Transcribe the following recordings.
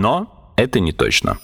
Но это не точно.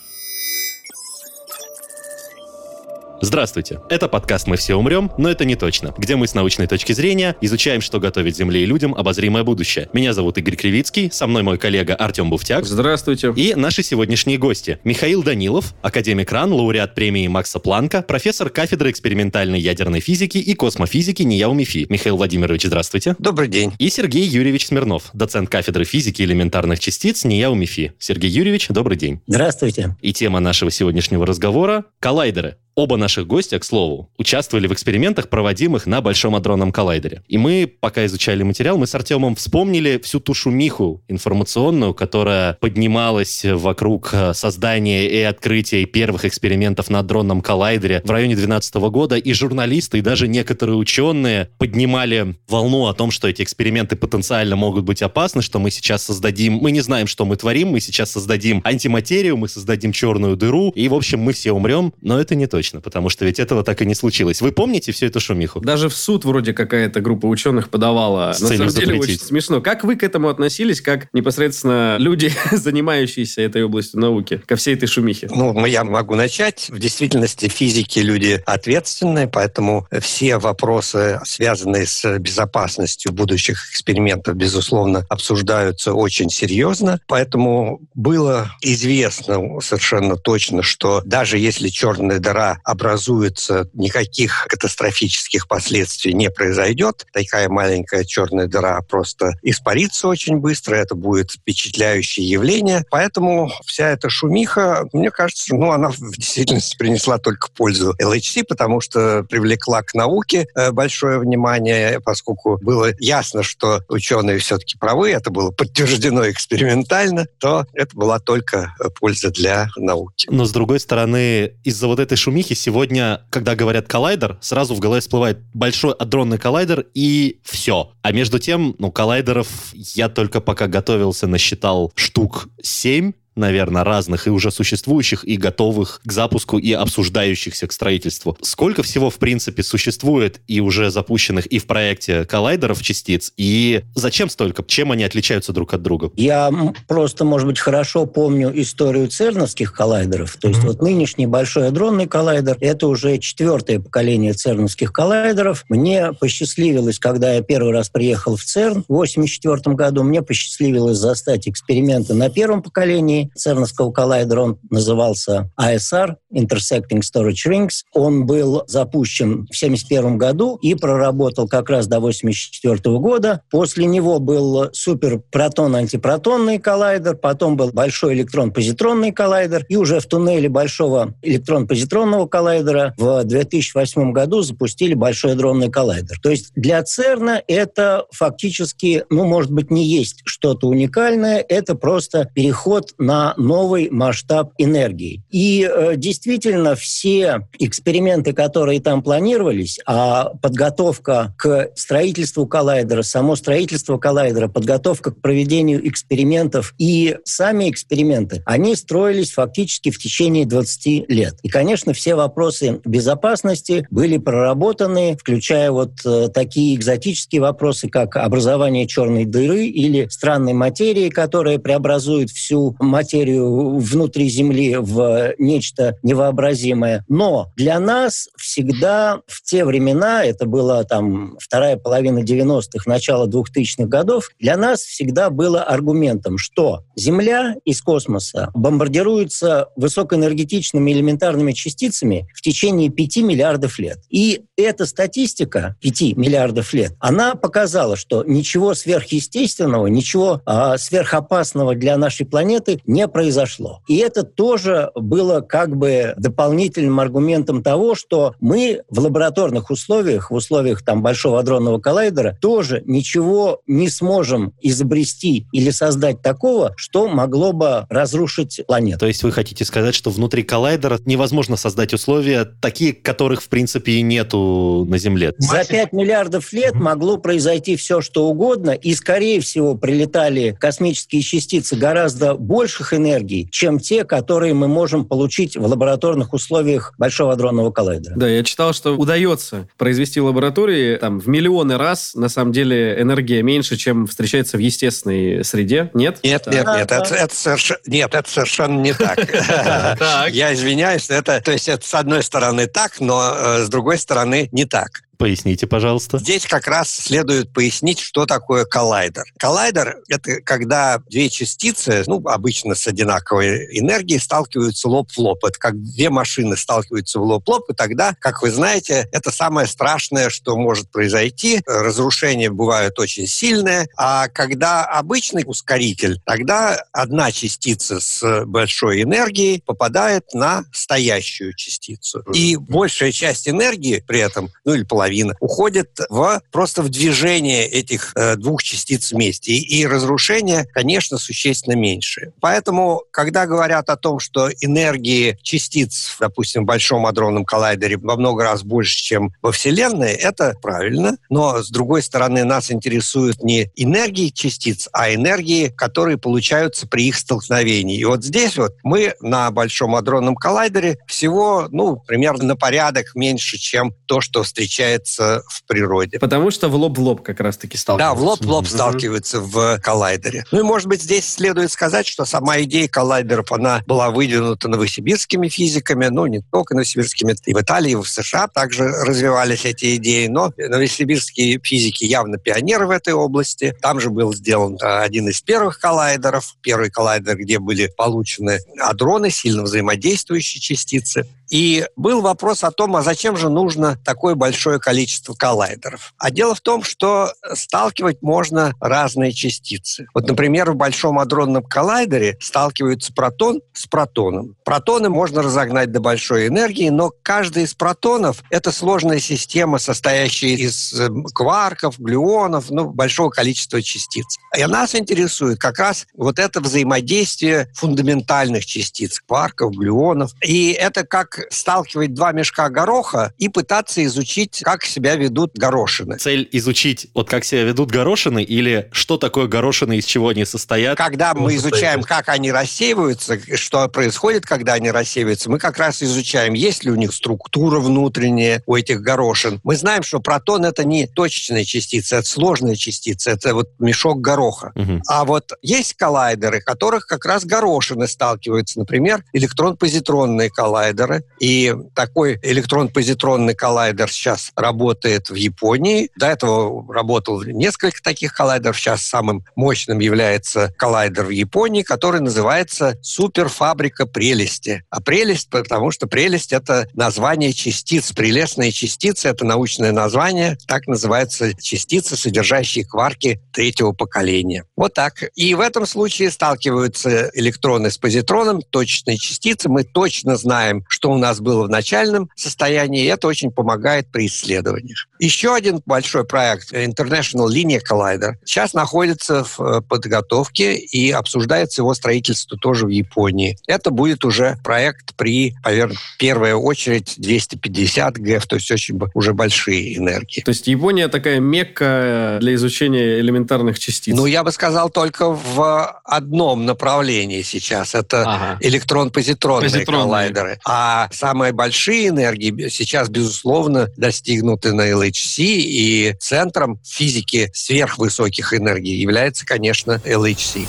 Здравствуйте. Это подкаст «Мы все умрем», но это не точно, где мы с научной точки зрения изучаем, что готовит Земле и людям обозримое будущее. Меня зовут Игорь Кривицкий, со мной мой коллега Артем Буфтяк. Здравствуйте. И наши сегодняшние гости. Михаил Данилов, академик РАН, лауреат премии Макса Планка, профессор кафедры экспериментальной ядерной физики и космофизики НИЯУ МИФИ. Михаил Владимирович, здравствуйте. Добрый день. И Сергей Юрьевич Смирнов, доцент кафедры физики элементарных частиц НИЯУ МИФИ. Сергей Юрьевич, добрый день. Здравствуйте. И тема нашего сегодняшнего разговора – коллайдеры. Оба наших гостя, к слову, участвовали в экспериментах, проводимых на Большом адронном коллайдере. И мы, пока изучали материал, мы с Артемом вспомнили всю ту шумиху информационную, которая поднималась вокруг э, создания и открытия первых экспериментов на адронном коллайдере в районе 2012 года. И журналисты, и даже некоторые ученые поднимали волну о том, что эти эксперименты потенциально могут быть опасны, что мы сейчас создадим... Мы не знаем, что мы творим, мы сейчас создадим антиматерию, мы создадим черную дыру, и, в общем, мы все умрем. Но это не точно точно, потому что ведь этого так и не случилось. Вы помните всю эту шумиху? Даже в суд вроде какая-то группа ученых подавала. С На самом деле запретить. очень смешно. Как вы к этому относились, как непосредственно люди, занимающиеся этой областью науки, ко всей этой шумихе? Ну, я могу начать. В действительности физики люди ответственные, поэтому все вопросы, связанные с безопасностью будущих экспериментов, безусловно, обсуждаются очень серьезно. Поэтому было известно совершенно точно, что даже если черная дыра образуется, никаких катастрофических последствий не произойдет. Такая маленькая черная дыра просто испарится очень быстро. Это будет впечатляющее явление. Поэтому вся эта шумиха, мне кажется, ну, она в действительности принесла только пользу LHC, потому что привлекла к науке э, большое внимание, поскольку было ясно, что ученые все-таки правы, это было подтверждено экспериментально, то это была только польза для науки. Но, с другой стороны, из-за вот этой шумихи сегодня, когда говорят коллайдер, сразу в голове всплывает большой адронный коллайдер и все. А между тем, ну, коллайдеров я только пока готовился, насчитал штук 7, наверное, разных и уже существующих, и готовых к запуску, и обсуждающихся к строительству. Сколько всего, в принципе, существует и уже запущенных и в проекте коллайдеров частиц, и зачем столько? Чем они отличаются друг от друга? Я просто, может быть, хорошо помню историю церновских коллайдеров. То есть Мгм. вот нынешний большой адронный коллайдер – это уже четвертое поколение церновских коллайдеров. Мне посчастливилось, когда я первый раз приехал в ЦЕРН в 1984 году, мне посчастливилось застать эксперименты на первом поколении церновского коллайдера. Он назывался ISR – Intersecting Storage Rings. Он был запущен в 1971 году и проработал как раз до 1984 года. После него был суперпротон-антипротонный коллайдер, потом был большой электрон-позитронный коллайдер, и уже в туннеле большого электрон-позитронного коллайдера в 2008 году запустили большой адронный коллайдер. То есть для ЦЕРНа это фактически, ну, может быть, не есть что-то уникальное, это просто переход на новый масштаб энергии. И э, действительно все эксперименты, которые там планировались, а подготовка к строительству коллайдера, само строительство коллайдера, подготовка к проведению экспериментов и сами эксперименты, они строились фактически в течение 20 лет. И, конечно, все вопросы безопасности были проработаны, включая вот э, такие экзотические вопросы, как образование черной дыры или странной материи, которая преобразует всю материю внутри Земли в нечто невообразимое. Но для нас всегда в те времена, это была там вторая половина 90-х, начало 2000-х годов, для нас всегда было аргументом, что Земля из космоса бомбардируется высокоэнергетичными элементарными частицами в течение 5 миллиардов лет. И эта статистика 5 миллиардов лет, она показала, что ничего сверхъестественного, ничего а, сверхопасного для нашей планеты не произошло. И это тоже было как бы дополнительным аргументом того, что мы в лабораторных условиях, в условиях там Большого адронного коллайдера, тоже ничего не сможем изобрести или создать такого, что могло бы разрушить планету. То есть вы хотите сказать, что внутри коллайдера невозможно создать условия такие, которых, в принципе, и нету на Земле? За 5 миллиардов лет могло произойти все, что угодно, и, скорее всего, прилетали космические частицы гораздо больших энергий, чем те, которые мы можем получить в лабораторных условиях Большого адронного коллайдера. Да, я читал, что удается произвести в лаборатории там в миллионы раз, на самом деле, энергия меньше, чем встречается в естественной среде. Нет? Нет, Да. нет, нет, Да, это, это соверш- нет, это совершенно не так. Так. Я извиняюсь, это, то есть это с одной стороны так, но э, с другой стороны не так. Поясните, пожалуйста. Здесь как раз следует пояснить, что такое коллайдер. Коллайдер — это когда две частицы, ну, обычно с одинаковой энергией, сталкиваются лоб в лоб. Это как две машины сталкиваются в лоб в лоб, и тогда, как вы знаете, это самое страшное, что может произойти. Разрушения бывают очень сильные, а когда обычный ускоритель, тогда одна частица с большой энергией попадает на стоящую частицу. И большая часть энергии при этом, ну или половина, уходит в, просто в движение этих э, двух частиц вместе. И, и разрушение, конечно, существенно меньше. Поэтому, когда говорят о том, что энергии частиц, допустим, в Большом адронном коллайдере во много раз больше, чем во Вселенной, это правильно. Но, с другой стороны, нас интересуют не энергии частиц, а энергии, которые получаются при их столкновении. И вот здесь вот мы на Большом адронном коллайдере всего, ну, примерно на порядок меньше, чем то, что встречается в природе. Потому что в лоб в лоб как раз-таки Да, сталкиваются. в лоб в лоб Мгм. сталкиваются в коллайдере. Ну и, может быть, здесь следует сказать, что сама идея коллайдеров, она была выдвинута новосибирскими физиками, ну, не только новосибирскими, и в Италии, и в США также развивались эти идеи, но новосибирские физики явно пионеры в этой области. Там же был сделан а, один из первых коллайдеров, первый коллайдер, где были получены адроны, сильно взаимодействующие частицы. И был вопрос о том, а зачем же нужно такое большое количество коллайдеров? А дело в том, что сталкивать можно разные частицы. Вот, например, в Большом адронном коллайдере сталкиваются протон с протоном. Протоны можно разогнать до большой энергии, но каждый из протонов — это сложная система, состоящая из э, кварков, глюонов, ну, большого количества частиц. И нас интересует как раз вот это взаимодействие фундаментальных частиц, кварков, глюонов. И это как сталкивать два мешка гороха и пытаться изучить, как себя ведут горошины. Цель изучить, вот как себя ведут горошины, или что такое горошины, из чего они состоят? Когда мы изучаем, как они рассеиваются, что происходит, когда они рассеиваются, мы как раз изучаем, есть ли у них структура внутренняя у этих горошин. Мы знаем, что протон — это не точечная частица, это сложная частица, это вот мешок гороха. Мгм. А вот есть коллайдеры, в которых как раз горошины сталкиваются. Например, электрон-позитронные коллайдеры. И такой электрон-позитронный коллайдер сейчас работает в Японии. До этого работал несколько таких коллайдеров. Сейчас самым мощным является коллайдер в Японии, который называется суперфабрика прелести. А прелесть, потому что прелесть — это название частиц. Прелестные частицы — это научное название. Так называются частицы, содержащие кварки третьего поколения. Вот так. И в этом случае сталкиваются электроны с позитроном, точечные частицы. Мы точно знаем, что у нас было в начальном состоянии, и это очень помогает при исследованиях. Еще один большой проект International Linear Collider сейчас находится в э, подготовке и обсуждается его строительство тоже в Японии. Это будет уже проект при, наверное, первая очередь 250 ГЭФ, то есть очень уже большие энергии. То есть Япония такая мекка для изучения элементарных частиц. Ну, я бы сказал, только в одном направлении сейчас. Это Ага. электрон-позитронные Позитронные. коллайдеры. А самые большие энергии сейчас, безусловно, достигнуты на LHC, и центром физики сверхвысоких энергий является, конечно, LHC.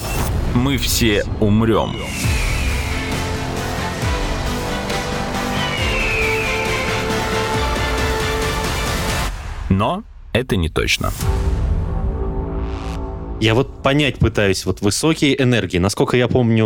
Мы все умрем. Но это не точно. Я вот понять пытаюсь вот высокие энергии. Насколько я помню,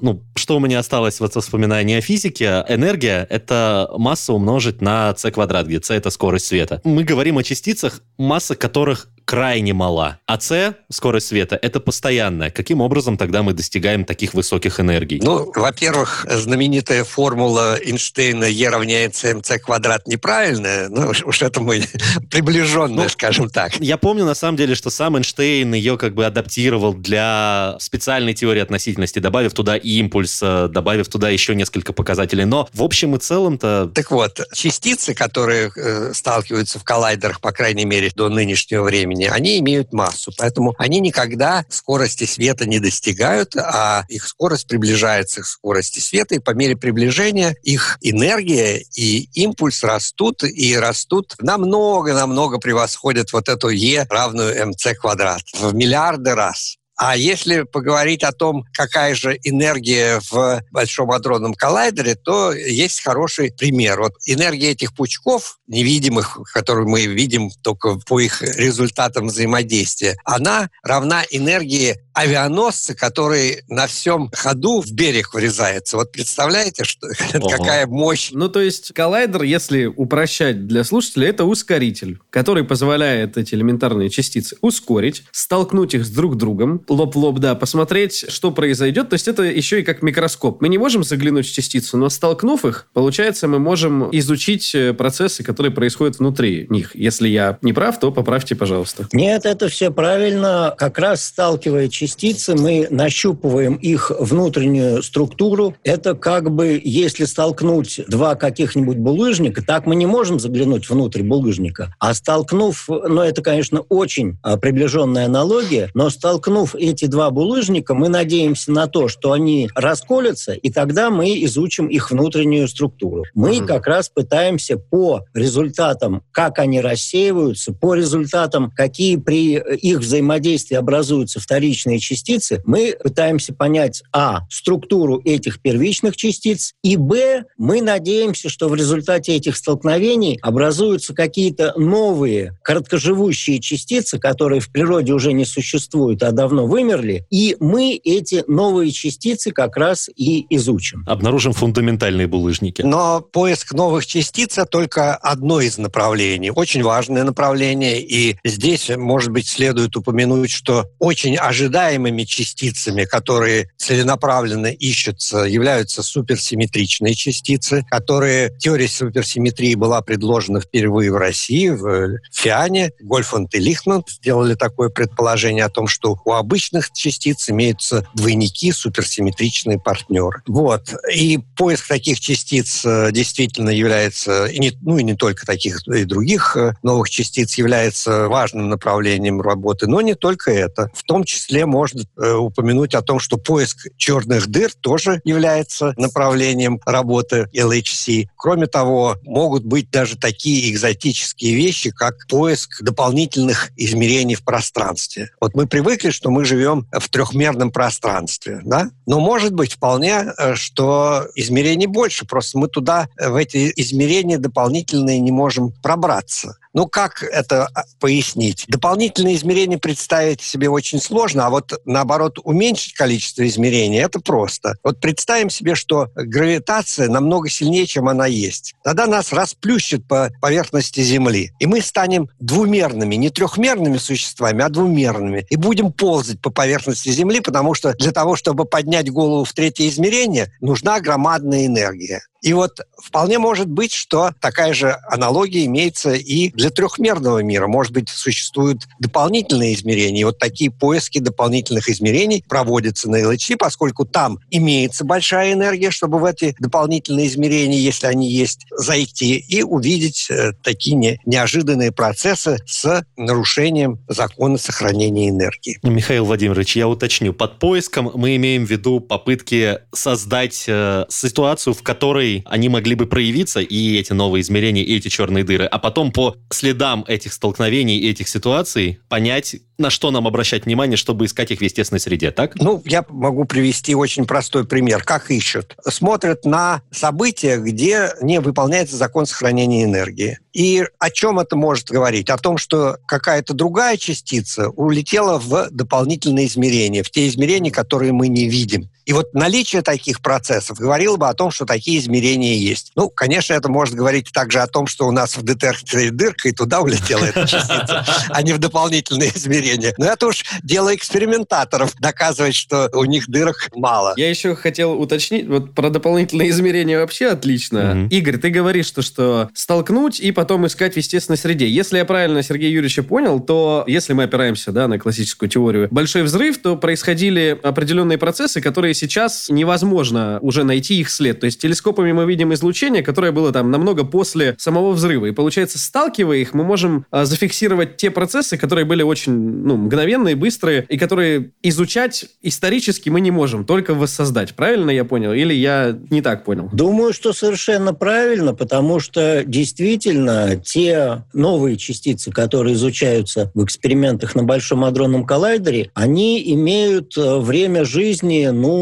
ну, что у меня осталось вот воспоминания о физике, энергия — это масса умножить на c квадрат, где c — это скорость света. Мы говорим о частицах, масса которых крайне мала. А c, скорость света, это постоянная. Каким образом тогда мы достигаем таких высоких энергий? Ну, во-первых, знаменитая формула Эйнштейна E равняется mc квадрат неправильная. Ну, уж это мы приближенные, ну, скажем так. Я помню, на самом деле, что сам Эйнштейн ее как бы адаптировал для специальной теории относительности, добавив туда импульс, добавив туда еще несколько показателей. Но в общем и целом-то... Так вот, частицы, которые э, сталкиваются в коллайдерах, по крайней мере, до нынешнего времени, они имеют массу. Поэтому они никогда скорости света не достигают, а их скорость приближается к скорости света, и по мере приближения их энергия и импульс растут, и растут намного-намного превосходят вот эту Е равную МЦ квадрат в миллиарды раз. А если поговорить о том, какая же энергия в Большом адронном коллайдере, то есть хороший пример. Вот энергия этих пучков, невидимых, которые мы видим только по их результатам взаимодействия, она равна энергии авианосца, который на всем ходу в берег врезается. Вот представляете, что, какая мощь? Ну, то есть коллайдер, если упрощать для слушателя, это ускоритель, который позволяет эти элементарные частицы ускорить, столкнуть их с друг другом, лоб в лоб, да, посмотреть, что произойдет. То есть это еще и как микроскоп. Мы не можем заглянуть в частицу, но столкнув их, получается, мы можем изучить э, процессы, которые происходят внутри них. Если я не прав, то поправьте, пожалуйста. Нет, это все правильно. Как раз сталкивая частицы, мы нащупываем их внутреннюю структуру. Это как бы, если столкнуть два каких-нибудь булыжника, так мы не можем заглянуть внутрь булыжника. А столкнув, ну это, конечно, очень а, приближенная аналогия, но столкнув эти два булыжника, мы надеемся на то, что они расколятся, и тогда мы изучим их внутреннюю структуру. Мы угу. как раз пытаемся по результатам, как они рассеиваются, по результатам, какие при их взаимодействии образуются вторичные частицы, мы пытаемся понять, а, структуру этих первичных частиц, и, б, мы надеемся, что в результате этих столкновений образуются какие-то новые короткоживущие частицы, которые в природе уже не существуют, а давно вымерли, и мы эти новые частицы как раз и изучим. Обнаружим фундаментальные булыжники. Но поиск новых частиц – это только одно из направлений, очень важное направление, и здесь, может быть, следует упомянуть, что очень ожидаемыми частицами, которые целенаправленно ищутся, являются суперсимметричные частицы, которые теория суперсимметрии была предложена впервые в России, в Фиане. Гольфанд и Лихтман сделали такое предположение о том, что у обычных частиц имеются двойники, суперсимметричные партнеры. Вот. И поиск таких частиц э, действительно является, и не, ну и не только таких, и других э, новых частиц является важным направлением работы, но не только это. В том числе можно э, упомянуть о том, что поиск черных дыр тоже является направлением работы LHC. Кроме того, могут быть даже такие экзотические вещи, как поиск дополнительных измерений в пространстве. Вот мы привыкли, что мы живем в трехмерном пространстве, да? но может быть вполне, э, что измерений больше, просто мы туда, в эти измерения дополнительные не можем пробраться. Ну, как это а, пояснить? Дополнительные измерения представить себе очень сложно, а вот, наоборот, уменьшить количество измерений – это просто. Вот представим себе, что гравитация намного сильнее, чем она есть. Тогда нас расплющит по поверхности Земли. И мы станем двумерными, не трехмерными существами, а двумерными. И будем ползать по поверхности Земли, потому что для того, чтобы поднять голову в третье измерение, нужна громадная энергия. И вот вполне может быть, что такая же аналогия имеется и для трехмерного мира. Может быть, существуют дополнительные измерения. И вот такие поиски дополнительных измерений проводятся на LHC, поскольку там имеется большая энергия, чтобы в эти дополнительные измерения, если они есть, зайти и увидеть э, такие не, неожиданные процессы с нарушением закона сохранения энергии. Михаил Владимирович, я уточню. Под поиском мы имеем в виду попытки создать э, ситуацию, в которой они могли бы проявиться, и эти новые измерения, и эти черные дыры, а потом по следам этих столкновений и этих ситуаций понять, на что нам обращать внимание, чтобы искать их в естественной среде, так? Ну, я могу привести очень простой пример. Как ищут? Смотрят на события, где не выполняется закон сохранения энергии. И о чем это может говорить? О том, что какая-то другая частица улетела в дополнительные измерения, в те измерения, которые мы не видим. И вот наличие таких процессов говорило бы о том, что такие измерения есть. Ну, конечно, это может говорить также о том, что у нас в детекторе дырка, и туда улетела эта частица, а не в дополнительные измерения. Но это уж дело экспериментаторов, доказывать, что у них дырок мало. Я еще хотел уточнить, вот про дополнительные измерения вообще отлично. Игорь, ты говоришь, что, что столкнуть и потом искать в естественной среде. Если я правильно Сергея Юрьевича понял, то если мы опираемся да, на классическую теорию большой взрыв, то происходили определенные процессы, которые сейчас невозможно уже найти их след. То есть телескопами мы видим излучение, которое было там намного после самого взрыва. И получается, сталкивая их, мы можем а, зафиксировать те процессы, которые были очень ну, мгновенные, быстрые, и которые изучать исторически мы не можем, только воссоздать. Правильно я понял? Или я не так понял? Думаю, что совершенно правильно, потому что действительно те новые частицы, которые изучаются в экспериментах на Большом адронном коллайдере, они имеют э, время жизни, ну,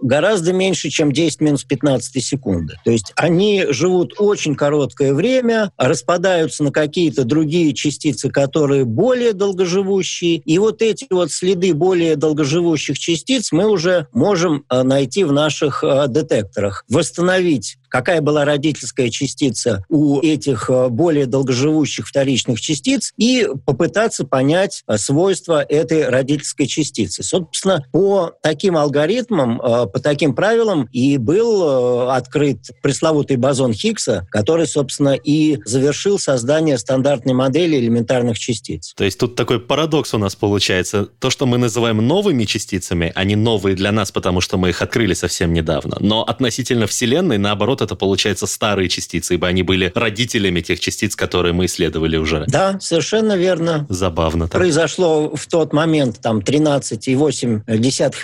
гораздо меньше, чем 10 минус 15 секунды. То есть они живут очень короткое время, распадаются на какие-то другие частицы, которые более долгоживущие, и вот эти вот следы более долгоживущих частиц мы уже можем э, найти в наших э, детекторах. Восстановить какая была родительская частица у этих э, более долгоживущих вторичных частиц и попытаться понять э, свойства этой родительской частицы. Собственно, по таким алгоритмам, э, по таким правилам и был открыт пресловутый бозон Хиггса, который, собственно, и завершил создание стандартной модели элементарных частиц. То есть тут такой парадокс у нас получается. То, что мы называем новыми частицами, они новые для нас, потому что мы их открыли совсем недавно. Но относительно Вселенной, наоборот, это, получается, старые частицы, ибо они были родителями тех частиц, которые мы исследовали уже. Да, совершенно верно. Забавно. Так. Произошло в тот момент, там, 13,8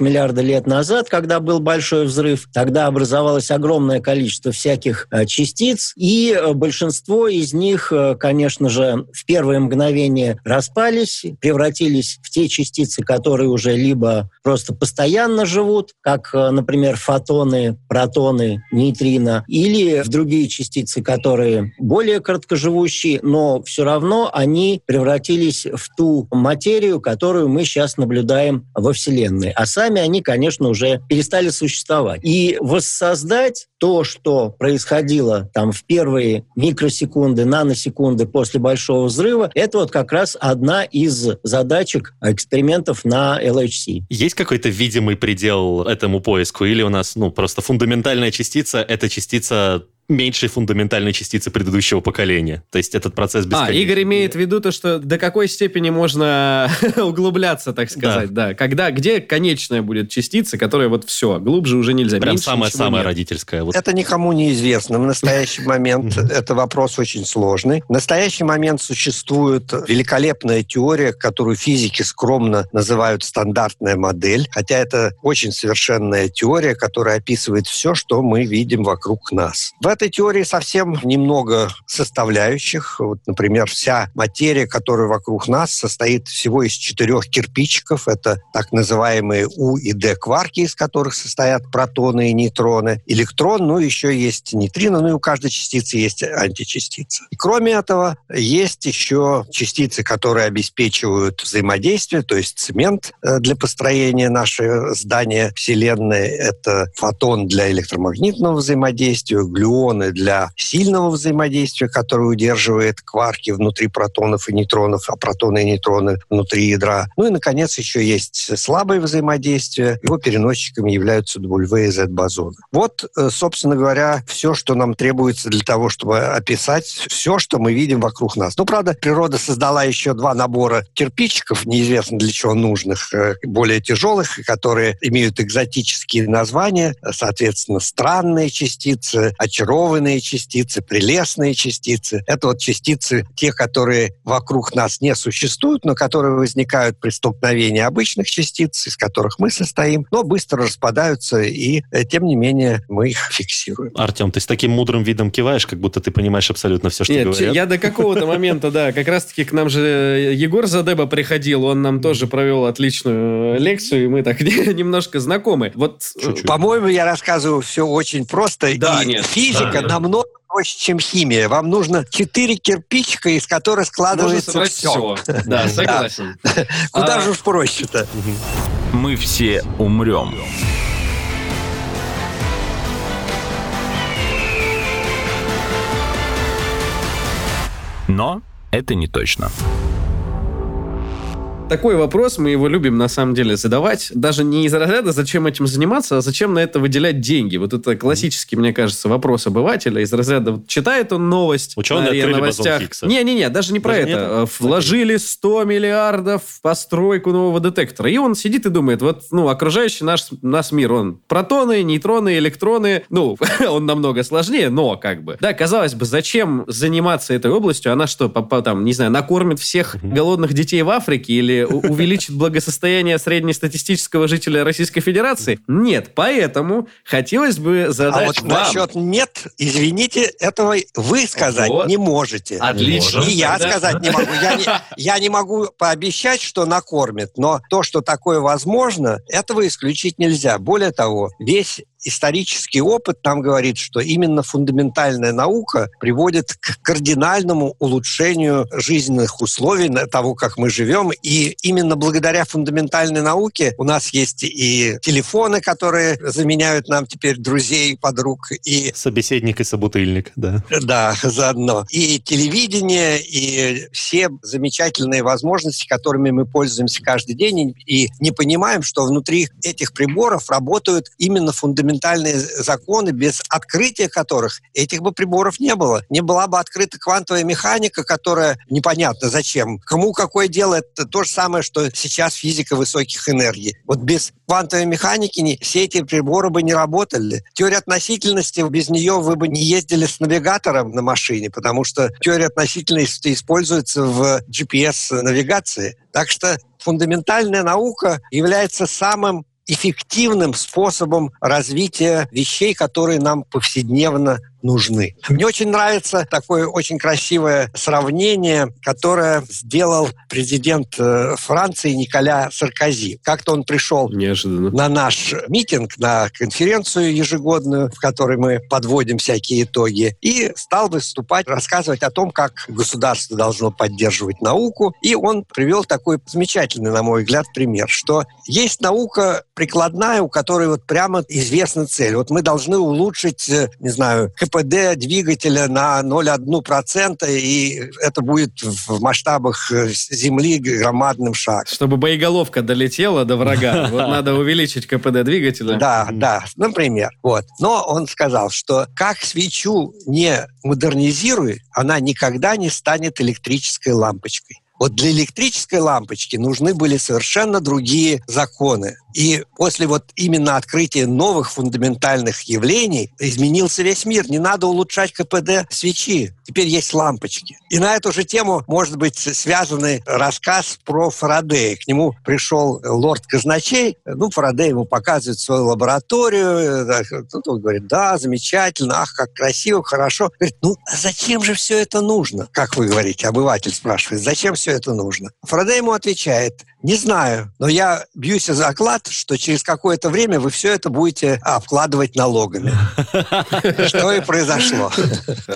миллиарда лет назад, когда был большой взрыв. Тогда образовалось огромное количество всяких э, частиц, и э, большинство из них, э, конечно же, в первое мгновение распались, превратились в те частицы, которые уже либо просто постоянно живут, как, например, фотоны, протоны, нейтрино, или в другие частицы, которые более короткоживущие, но все равно они превратились в ту материю, которую мы сейчас наблюдаем во Вселенной. А сами они, конечно, уже перестали существовать. И воссоздать то, что происходило там в первые микросекунды, наносекунды после Большого взрыва, это вот как раз одна из задачек экспериментов на LHC. Есть какой-то видимый предел этому поиску? Или у нас ну, просто фундаментальная частица — это частица меньшей фундаментальной частицы предыдущего поколения. То есть этот процесс а, бесконечный. А, Игорь имеет в виду то, что до какой степени можно углубляться, так сказать, да. да. Когда, где конечная будет частица, которая вот все, глубже уже нельзя. Прям самая-самая родительская. Вот. Это никому не известно. В настоящий момент это вопрос очень сложный. В настоящий момент существует великолепная теория, которую физики скромно называют стандартная модель, хотя это очень совершенная теория, которая описывает все, что мы видим вокруг нас. В этой теории совсем немного составляющих. Вот, например, вся материя, которая вокруг нас, состоит всего из четырех кирпичиков. Это так называемые У и Д кварки, из которых состоят протоны и нейтроны. Электрон, ну, еще есть нейтрино, ну и у каждой частицы есть античастица. И кроме этого, есть еще частицы, которые обеспечивают взаимодействие, то есть цемент э, для построения нашего здания Вселенной. Это фотон для электромагнитного взаимодействия, глюон глюоны для сильного взаимодействия, который удерживает кварки внутри протонов и нейтронов, а протоны и нейтроны внутри ядра. Ну и, наконец, еще есть слабое взаимодействие. Его переносчиками являются W и Z-бозоны. Вот, э, собственно говоря, все, что нам требуется для того, чтобы описать все, что мы видим вокруг нас. Ну, правда, природа создала еще два набора кирпичиков, неизвестно для чего нужных, э, более тяжелых, которые имеют экзотические названия, соответственно, странные частицы, очарованные частицы, прелестные частицы. Это вот частицы, те, которые вокруг нас не существуют, но которые возникают при столкновении обычных частиц, из которых мы состоим, но быстро распадаются, и э, тем не менее мы их фиксируем. Артем, ты с таким мудрым видом киваешь, как будто ты понимаешь абсолютно все, что Нет, говорят. я до какого-то момента, да, как раз-таки к нам же Егор Задеба приходил, он нам тоже провел отличную лекцию, и мы так немножко знакомы. Вот, э, По-моему, я рассказываю все очень просто. Да, и нет. Физика техника да. намного проще, чем химия. Вам нужно четыре кирпичика, из которых складывается все. все. Да, согласен. Куда а, же уж проще-то? Мы все умрем. Но это не точно. Такой вопрос, мы его любим на самом деле задавать. Даже не из разряда, зачем этим заниматься, а зачем на это выделять деньги. Вот это классический, мне кажется, вопрос обывателя. Из разряда, вот читает он новость Ученые на новостях. Не-не-не, даже не про Даже это. это? Э, Вложили 100 миллиардов в постройку нового детектора. И он сидит и думает, вот, ну, окружающий наш, наш мир, он протоны, нейтроны, электроны. Ну, он намного сложнее, но как бы. Да, казалось бы, зачем заниматься этой областью? Она что, по- по- там, не знаю, накормит всех голодных детей в Африке или увеличит благосостояние среднестатистического жителя Российской Федерации? Нет, поэтому хотелось бы А задать вот вам... насчет нет, извините, этого вы сказать Вот. не можете. Отлично. И я Тогда- сказать не могу. Я не, я не могу пообещать, что накормит, но то, что такое возможно, этого исключить нельзя. Более того, весь исторический опыт нам говорит, что именно фундаментальная наука приводит к кардинальному улучшению жизненных условий того, как мы живем. И именно благодаря фундаментальной науке у нас есть и телефоны, которые заменяют нам теперь друзей, подруг, и Собеседник и собутыльник, да. да, заодно. И телевидение, и все замечательные возможности, которыми мы пользуемся каждый день, и не понимаем, что внутри этих приборов работают именно фундаментальные законы, без открытия которых этих бы приборов не было. Не была бы открыта квантовая механика, которая непонятно зачем. Кому какое дело, это то же самое, что сейчас физика высоких энергий. Вот без квантовой механики не- все эти приборы бы не работали. Теория относительности, без нее вы бы не ездили с навигатором на машине, потому что теория относительности используется в GPS-навигации. Так что фундаментальная наука является самым эффективным способом развития вещей, которые нам повседневно нужны. Мне очень нравится такое очень красивое сравнение, которое сделал президент э, Франции Николя Саркози. Как-то он пришел Неожиданно. на наш митинг, на конференцию ежегодную, в которой мы подводим всякие итоги, и стал выступать, рассказывать о том, как государство должно поддерживать науку. И он привел такой замечательный, на мой взгляд, пример, что есть наука прикладная, у которой вот прямо известна цель. Вот мы должны улучшить, э, не знаю, КПД двигателя на 0,1%, и это будет в масштабах э, Земли громадным шагом. Чтобы боеголовка долетела до врага, вот надо увеличить КПД двигателя. Да, да, например. Вот. Но он сказал, что как свечу не модернизируй, она никогда не станет электрической лампочкой. Вот для электрической лампочки нужны были совершенно другие законы. И после вот именно открытия новых фундаментальных явлений изменился весь мир. Не надо улучшать КПД свечи. Теперь есть лампочки. И на эту же тему может быть связанный рассказ про Фарадея. К нему пришел лорд Казначей. Ну, Фарадей ему показывает свою лабораторию. Тут он говорит, да, замечательно, ах, как красиво, хорошо. Говорит, ну, а зачем же все это нужно? Как вы говорите, обыватель спрашивает, зачем все это нужно? Фарадей ему отвечает, не знаю, но я бьюсь о заклад, что через какое-то время вы все это будете обкладывать налогами. Что и произошло.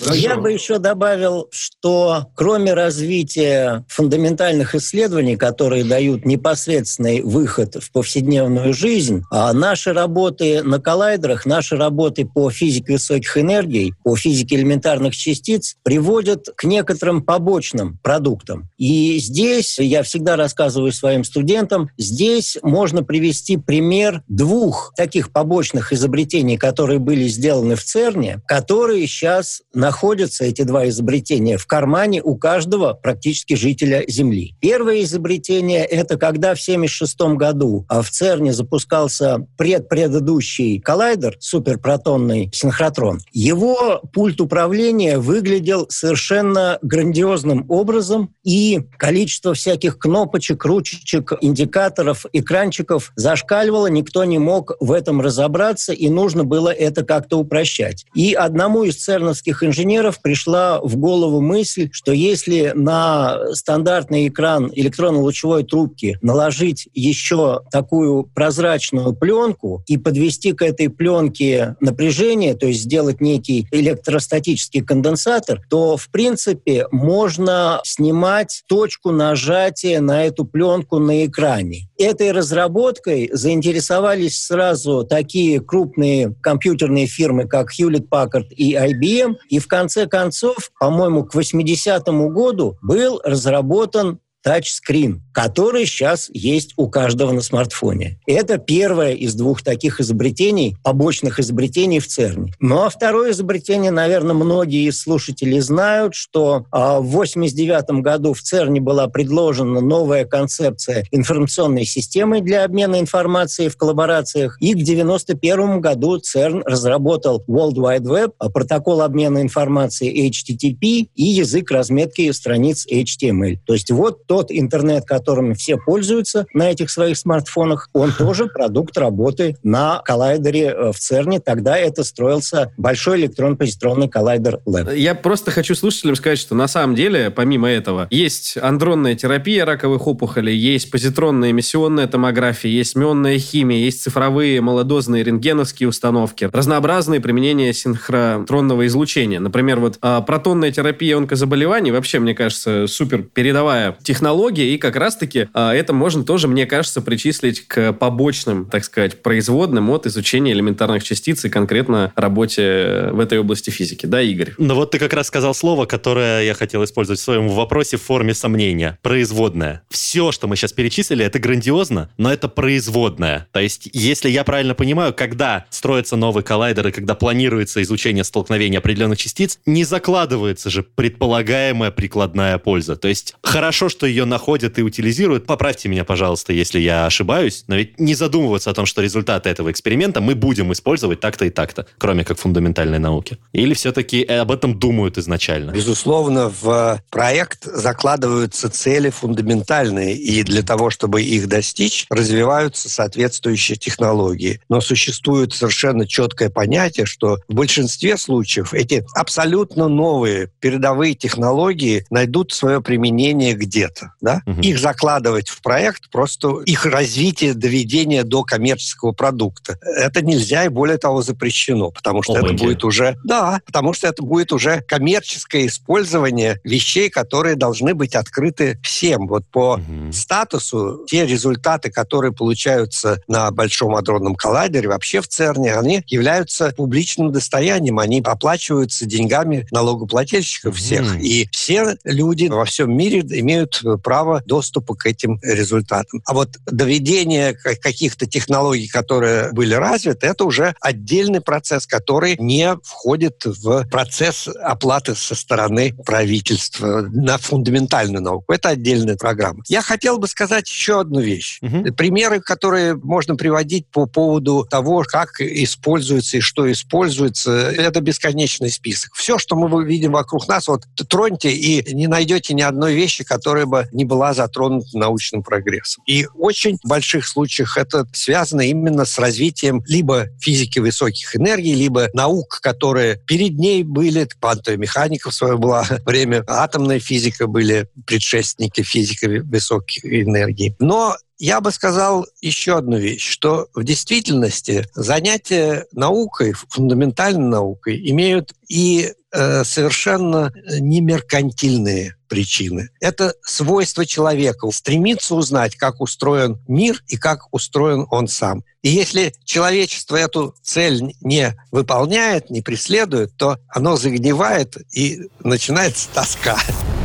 Но я бы еще добавил, что кроме развития фундаментальных исследований, которые дают непосредственный выход в повседневную жизнь, а наши работы на коллайдерах, наши работы по физике высоких энергий, по физике элементарных частиц приводят к некоторым побочным продуктам. И здесь, я всегда рассказываю своим студентам, здесь можно привести пример двух таких побочных изобретений, которые были сделаны в ЦЕРНе, которые сейчас находятся, эти два изобретения, в кармане у каждого практически жителя Земли. Первое изобретение – это когда в 1976 году а, в ЦЕРНе запускался предпредыдущий коллайдер, суперпротонный синхротрон. Его пульт управления выглядел совершенно грандиозным образом, и количество всяких кнопочек, ручечек, индикаторов, экранчиков зашкаливало, никто не мог в этом разобраться, и нужно было это как-то упрощать. И одному из церновских инженеров пришла в голову мысль, что если на стандартный экран электронно-лучевой трубки наложить еще такую прозрачную пленку и подвести к этой пленке напряжение, то есть сделать некий электростатический конденсатор, то, в принципе, можно снимать точку нажатия на эту пленку разработку на экране. Этой разработкой заинтересовались сразу такие крупные компьютерные фирмы, как Hewlett Packard и IBM. И в конце концов, по-моему, к 80-му году был разработан тачскрин, который сейчас есть у каждого на смартфоне. Это первое из двух таких изобретений, побочных изобретений в ЦЕРНе. Ну а второе изобретение, наверное, многие из слушателей знают, что а, в 89 году в ЦЕРНе была предложена новая концепция информационной системы для обмена информацией в коллаборациях, и к 91 году ЦЕРН разработал World Wide Web, а, протокол обмена информацией HTTP и язык разметки страниц HTML. То есть вот тот интернет, которым все пользуются на этих своих смартфонах, он тоже продукт работы на коллайдере э, в ЦЕРНе. Тогда это строился большой электрон-позитронный коллайдер Lab. Я просто хочу слушателям сказать, что на самом деле, помимо этого, есть андронная терапия раковых опухолей, есть позитронная эмиссионная томография, есть мионная химия, есть цифровые малодозные рентгеновские установки, разнообразные применения синхротронного излучения. Например, вот а, протонная терапия онкозаболеваний, вообще, мне кажется, супер передовая технология технология, и как раз-таки а, это можно тоже, мне кажется, причислить к побочным, так сказать, производным от изучения элементарных частиц и конкретно работе в этой области физики. Да, Игорь? Ну вот ты как раз сказал слово, которое я хотел использовать в своем вопросе в форме сомнения. Производная. Все, что мы сейчас перечислили, это грандиозно, но это производная. То есть, если я правильно понимаю, когда строится новый коллайдер и когда планируется изучение столкновения определенных частиц, не закладывается же предполагаемая прикладная польза. То есть, хорошо, что ее находят и утилизируют. Поправьте меня, пожалуйста, если я ошибаюсь, но ведь не задумываться о том, что результаты этого эксперимента мы будем использовать так-то и так-то, кроме как фундаментальной науки. Или все-таки об этом думают изначально? Безусловно, в проект закладываются цели фундаментальные, и для того, чтобы их достичь, развиваются соответствующие технологии. Но существует совершенно четкое понятие, что в большинстве случаев эти абсолютно новые передовые технологии найдут свое применение где-то проекта. Да? Угу. Их закладывать в проект, просто их развитие, доведение до коммерческого продукта. Это нельзя и более того запрещено, потому что Опаньки. это будет уже... Да, потому что это будет уже коммерческое использование вещей, которые должны быть открыты всем. Вот по угу. статусу те результаты, которые получаются на Большом адронном коллайдере, вообще в ЦЕРНе, они являются публичным достоянием, они оплачиваются деньгами налогоплательщиков угу. всех. И все люди во всем мире имеют право доступа к этим результатам. А вот доведение каких-то технологий, которые были развиты, это уже отдельный процесс, который не входит в процесс оплаты со стороны правительства на фундаментальную науку. Это отдельная программа. Я хотел бы сказать еще одну вещь. Угу. Примеры, которые можно приводить по поводу того, как используется и что используется, это бесконечный список. Все, что мы видим вокруг нас, вот троньте и не найдете ни одной вещи, которая бы не была затронута научным прогрессом. И в очень больших случаях это связано именно с развитием либо физики высоких энергий, либо наук, которые перед ней были, квантовая механика в свое было время, атомная физика были предшественники физики высоких энергий. Но я бы сказал еще одну вещь, что в действительности занятия наукой, фундаментальной наукой, имеют и э, совершенно не меркантильные причины. Это свойство человека стремиться узнать, как устроен мир и как устроен он сам. И если человечество эту цель не выполняет, не преследует, то оно загнивает и начинается тоска.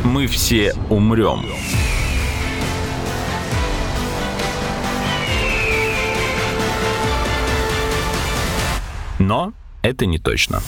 Мы все умрем. Но это не точно.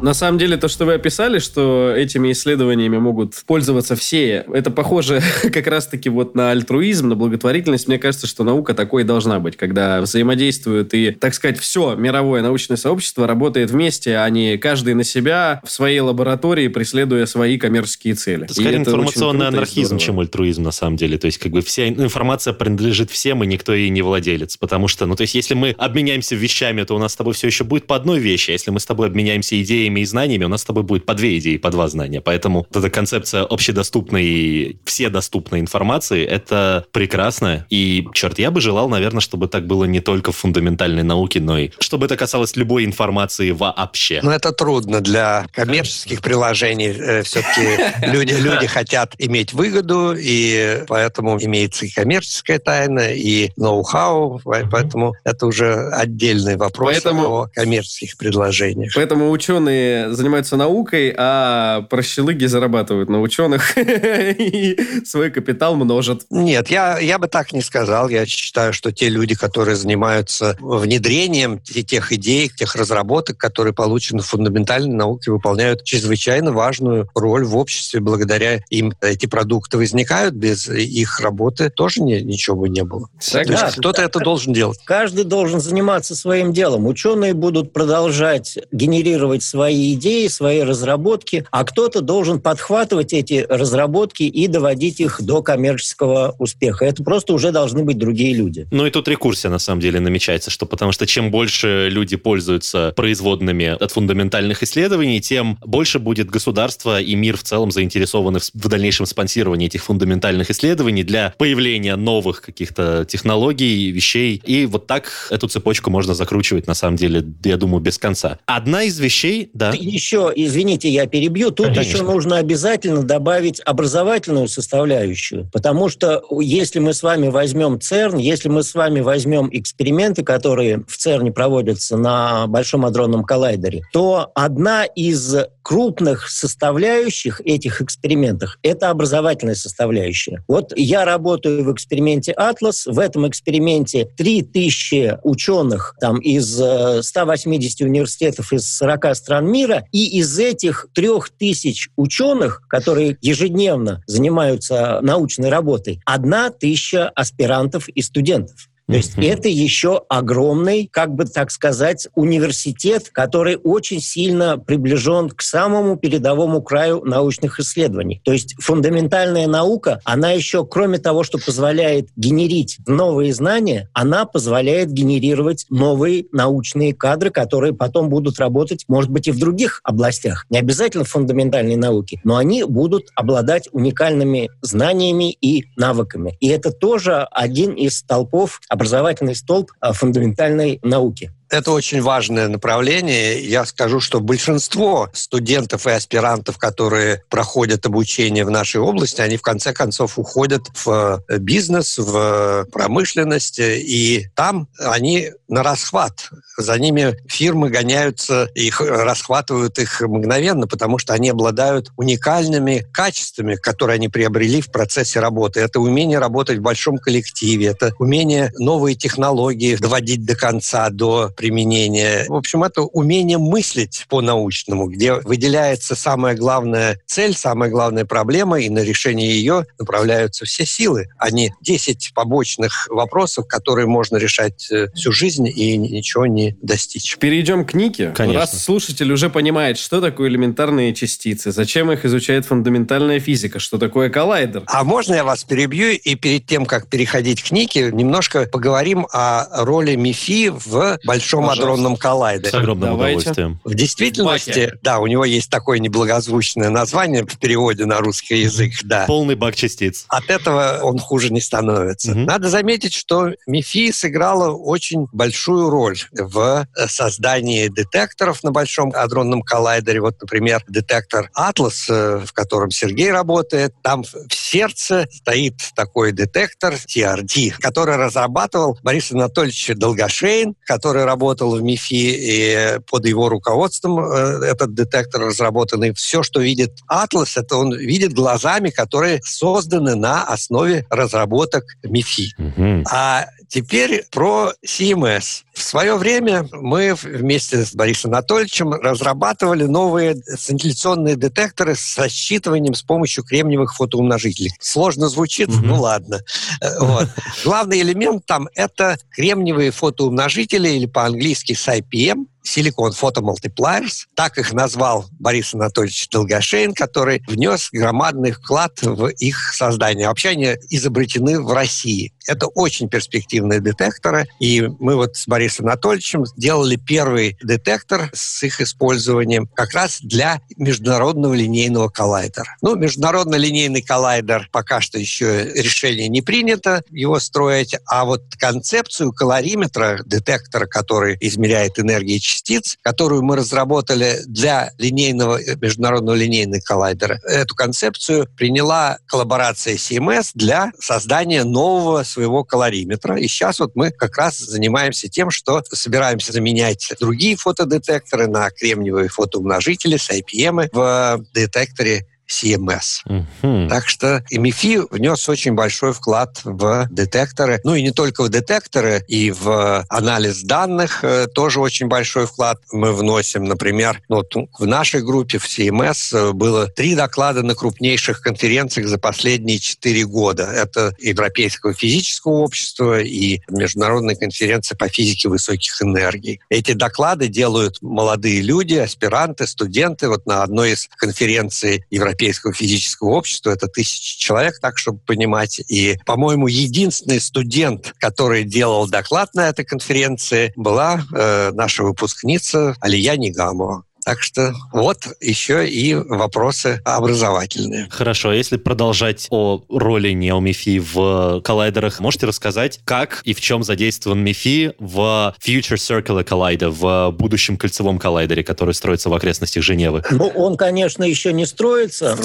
На самом деле, то, что вы описали, что этими исследованиями могут пользоваться все, это похоже как раз-таки вот на альтруизм, на благотворительность. Мне кажется, что наука такой должна быть, когда взаимодействуют и, так сказать, все мировое научное сообщество работает вместе, а не каждый на себя в своей лаборатории, преследуя свои коммерческие цели. Это скорее это информационный анархизм, чем альтруизм на самом деле. То есть как бы вся информация принадлежит всем, и никто ей не владелец. Потому что, ну то есть если мы обменяемся вещами, то у нас с тобой все еще будет по одной вещи, а если мы с тобой обменяемся идеями, идеями и знаниями, у нас с тобой будет по две идеи, по два знания. Поэтому вот эта концепция общедоступной, вседоступной информации, это прекрасно. И, черт, я бы желал, наверное, чтобы так было не только в фундаментальной науке, но и чтобы это касалось любой информации вообще. Но это трудно для коммерческих приложений. Э, Все-таки люди, люди хотят иметь выгоду, и поэтому имеется и коммерческая тайна, и ноу-хау, поэтому это уже отдельный вопрос Поэтому- о коммерческих предложениях. Поэтому ученые занимаются наукой, а прощелыги зарабатывают на ученых и свой капитал множат. Нет, я, я бы так не сказал. Я считаю, что те люди, которые занимаются внедрением те- тех идей, тех разработок, которые получены в фундаментальной науке, выполняют чрезвычайно важную роль в обществе. Благодаря им эти продукты возникают. Без их работы тоже не- ничего бы не было. То есть Да, кто-то это должен делать. Каждый должен заниматься своим делом. Ученые будут продолжать генерировать свои идеи, свои разработки, а кто-то должен подхватывать эти разработки и доводить их до коммерческого успеха. Это просто уже должны быть другие люди. Ну и тут рекурсия на самом деле намечается, что потому что чем больше люди пользуются производными от фундаментальных исследований, тем больше будет государство и мир в целом заинтересованы в, в дальнейшем спонсировании этих фундаментальных исследований для появления новых каких-то технологий, вещей. И вот так эту цепочку можно закручивать, на самом деле, я думаю, без конца. Одна из вещей, да, Еще, извините, я перебью, тут Конечно. еще нужно обязательно добавить образовательную составляющую, потому что если мы с вами возьмем ЦЕРН, если мы с вами возьмем эксперименты, которые в ЦЕРНе проводятся на Большом адронном коллайдере, то одна из крупных составляющих этих экспериментов – это образовательная составляющая. Вот я работаю в эксперименте «Атлас». В этом эксперименте 3000 ученых там, из э, 180 университетов из 40 стран мира, и из этих 3000 ученых, которые ежедневно занимаются научной работой, одна тысяча аспирантов и студентов. То есть Мгм. это еще огромный, как бы так сказать, университет, который очень сильно приближен к самому передовому краю научных исследований. То есть фундаментальная наука, она еще, кроме того, что позволяет генерить новые знания, она позволяет генерировать новые научные кадры, которые потом будут работать, может быть, и в других областях. Не обязательно в фундаментальной науке, но они будут обладать уникальными знаниями и навыками. И это тоже один из столпов, образовательный столб а, фундаментальной науки. Это очень важное направление. Я скажу, что большинство студентов и аспирантов, которые проходят обучение в нашей области, они в конце концов уходят в э, бизнес, в промышленность, и там они на расхват. За ними фирмы гоняются, их расхватывают их мгновенно, потому что они обладают уникальными качествами, которые они приобрели в процессе работы. Это умение работать в большом коллективе, это умение новые технологии доводить до конца, до применения. В общем, это умение мыслить по-научному, где выделяется самая главная цель, самая главная проблема, и на решение ее направляются все силы, а не 10 побочных вопросов, которые можно решать э, всю жизнь и ничего не достичь. Перейдем к Нике. Конечно. Раз слушатель уже понимает, что такое элементарные частицы, зачем их изучает фундаментальная физика, что такое коллайдер. А можно я вас перебью и перед тем, как переходить к Нике, немножко поговорим о роли МИФИ в Большом Пожалуйста. адронном с коллайдере. огромным Давайте. удовольствием. В действительности, да, у него есть такое неблагозвучное название в переводе на русский язык, да. Полный бак частиц. От этого он хуже не становится. Мгм. Надо заметить, что МИФИ сыграла очень большую роль в э, создании детекторов на Большом адронном коллайдере. Вот, например, детектор «Атлас», э, в котором Сергей работает, там в в сердце стоит такой детектор TRD, который разрабатывал Борис Анатольевич Долгошейн, который работал в МИФИ, и под его руководством э, этот детектор разработанный. Все, что видит Атлас, это он видит глазами, которые созданы на основе разработок МИФИ. Мгм. А теперь про CMS. В свое время мы вместе с Борисом Анатольевичем разрабатывали новые сcintillaционные детекторы с считыванием с помощью кремниевых фотоумножителей. Сложно звучит, Мгм. ну ладно. Э, Вот. Главный элемент там — это кремниевые фотоумножители, или по-английски SIPM, силикон фотомультиплайерс. Так их назвал Борис Анатольевич Долгошейн, который внес громадный вклад в их создание. Вообще они изобретены в России. Это очень перспективные детекторы, и мы вот с Борисом Анатольевичем сделали первый детектор с их использованием как раз для международного линейного коллайдера. Ну, международный линейный коллайдер пока что еще решение не принято его строить, а вот концепцию калориметра, детектора, который измеряет энергии частиц, которую мы разработали для линейного, международного линейного коллайдера, эту концепцию приняла коллаборация CMS для создания нового своего калориметра. И сейчас вот мы как раз занимаемся тем, что собираемся заменять другие фотодетекторы на кремниевые фотоумножители с IPM в детекторе CMS. Угу. Так что МИФИ внес очень большой вклад в детекторы. Ну и не только в детекторы, и в анализ данных э, тоже очень большой вклад мы вносим. Например, ну, вот в нашей группе в CMS э, было три доклада на крупнейших конференциях за последние четыре года. Это Европейского физического общества и Международная конференция по физике высоких энергий. Эти доклады делают молодые люди, аспиранты, студенты. Вот на одной из конференций Европейского Европейского физического общества. Это тысячи человек, так, чтобы понимать. И, по-моему, единственный студент, который делал доклад на этой конференции, была э, наша выпускница Алия Нигамова. Так что вот еще и вопросы образовательные. Хорошо, если продолжать о роли неомифи в коллайдерах, можете рассказать, как и в чем задействован МИФИ в Future Circular Collider, в будущем кольцевом коллайдере, который строится в окрестностях Женевы? Ну, он, конечно, еще не строится.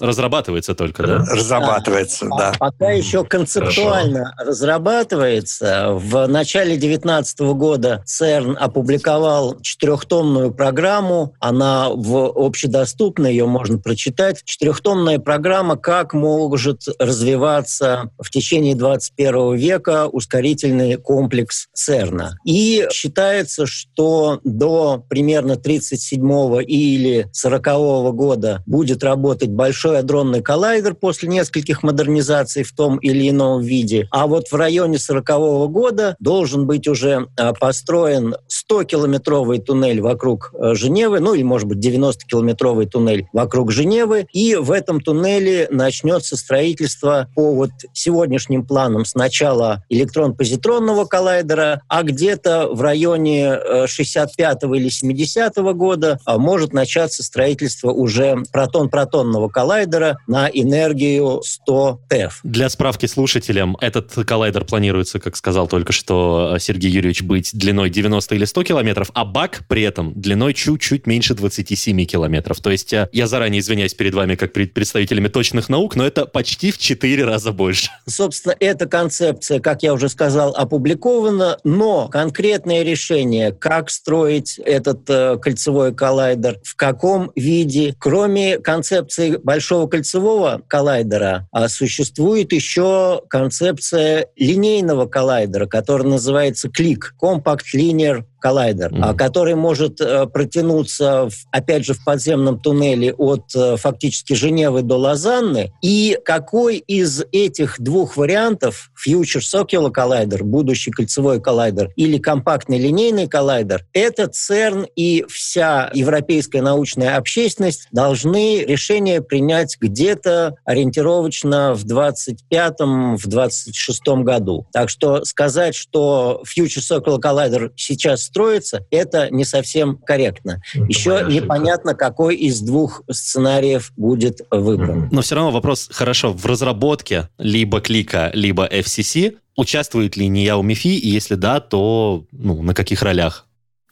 Разрабатывается только, да? Разрабатывается, да. А пока еще концептуально разрабатывается. В начале 2019 года ЦЕРН опубликовал четырехтомную программу программу, она в общедоступной, ее можно прочитать. Четырехтомная программа «Как может развиваться в течение 21 века ускорительный комплекс ЦЕРНа». И считается, что до примерно 37 или 40 года будет работать большой адронный коллайдер после нескольких модернизаций в том или ином виде. А вот в районе 40 года должен быть уже а, построен 100-километровый туннель вокруг э, Женевы, ну или, может быть, 90-километровый туннель вокруг Женевы. И в этом туннеле начнется строительство по вот сегодняшним планам сначала электрон-позитронного коллайдера, а где-то в районе 65 или 70 -го года а, может начаться строительство уже протон-протонного коллайдера на энергию 100 ТЭФ. Для справки слушателям, этот коллайдер планируется, как сказал только что Сергей Юрьевич, быть длиной 90 или 100 километров, а бак при этом длиной чуть-чуть меньше 27 километров. То есть э, я заранее извиняюсь перед вами как представителями точных наук, но это почти в 4 раза больше. Собственно, эта концепция, как я уже сказал, опубликована, но конкретное решение, как строить этот э, кольцевой коллайдер, в каком виде, кроме концепции большого кольцевого коллайдера, а существует еще концепция линейного коллайдера, который называется клик, Compact Linear коллайдер, mm-hmm. который может э, протянуться, в, опять же, в подземном туннеле от э, фактически Женевы до Лозанны. И какой из этих двух вариантов, Future Circular Collider, будущий кольцевой коллайдер, или компактный линейный коллайдер, это ЦЕРН и вся европейская научная общественность должны решение принять где-то ориентировочно в 25-26 году. Так что сказать, что Future Circular Collider сейчас строится, это не совсем корректно. Это Еще непонятно, какой из двух сценариев будет выбран. Но все равно вопрос, хорошо, в разработке либо клика, либо FCC участвует ли Нияо Мифи, и если да, то ну, на каких ролях?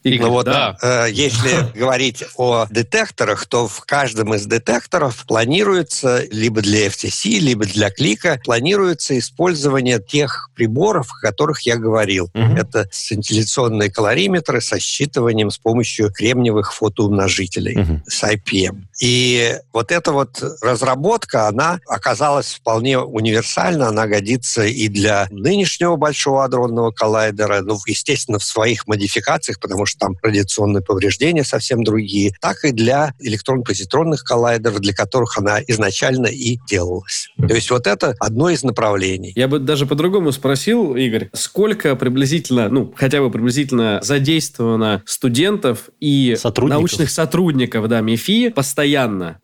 Игорь, ну вот, да. э, если говорить о детекторах, то в каждом из детекторов планируется либо для FTC, либо для клика планируется использование тех приборов, о которых я говорил. Угу. Это сцинтилляционные калориметры со считыванием с помощью кремниевых фотоумножителей угу. с IPM. И вот эта вот разработка, она оказалась вполне универсальна, она годится и для нынешнего Большого адронного коллайдера, ну, естественно, в своих модификациях, потому что там радиационные повреждения совсем другие, так и для электрон-позитронных коллайдеров, для которых она изначально и делалась. То есть вот это одно из направлений. Я бы даже по-другому спросил, Игорь, сколько приблизительно, ну, хотя бы приблизительно задействовано студентов и Сотрудников. научных сотрудников, да, МИФИ постоянно,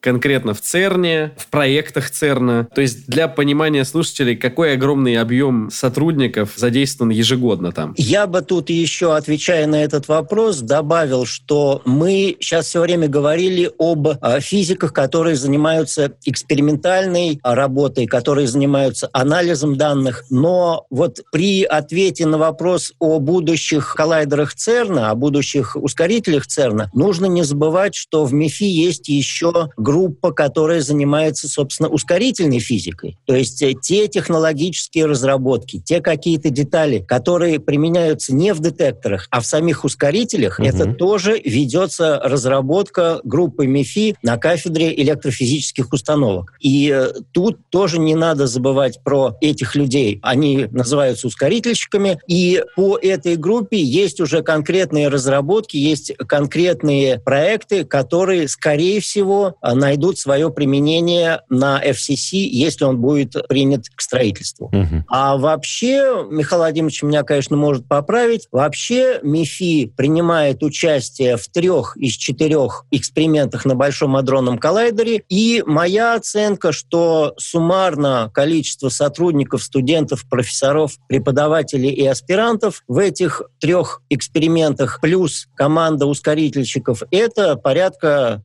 конкретно в ЦЕРНе, в проектах ЦЕРНа. То есть для понимания слушателей, какой огромный объем сотрудников задействован ежегодно там? Я бы тут еще, отвечая на этот вопрос, добавил, что мы сейчас все время говорили об э, физиках, которые занимаются экспериментальной работой, которые занимаются анализом данных. Но вот при ответе на вопрос о будущих коллайдерах ЦЕРНа, о будущих ускорителях ЦЕРНа, нужно не забывать, что в МИФИ есть еще группа, которая занимается, собственно, ускорительной физикой. То есть э, те технологические разработки, те какие-то детали, которые применяются не в детекторах, а в самих ускорителях, Мгм. это тоже ведется разработка группы МИФИ на кафедре электрофизических установок. И э, тут тоже не надо забывать про этих людей. Они называются ускорительщиками, и по этой группе есть уже конкретные разработки, есть конкретные проекты, которые, скорее всего, а, найдут свое применение на FCC, если он будет принят к строительству. Мгм. А вообще, Михаил Владимирович меня, конечно, может поправить, вообще МИФИ принимает участие в трех из четырех экспериментах на Большом адронном коллайдере, и моя оценка, что суммарно количество сотрудников, студентов, профессоров, преподавателей и аспирантов в этих трех экспериментах плюс команда ускорительщиков, это порядка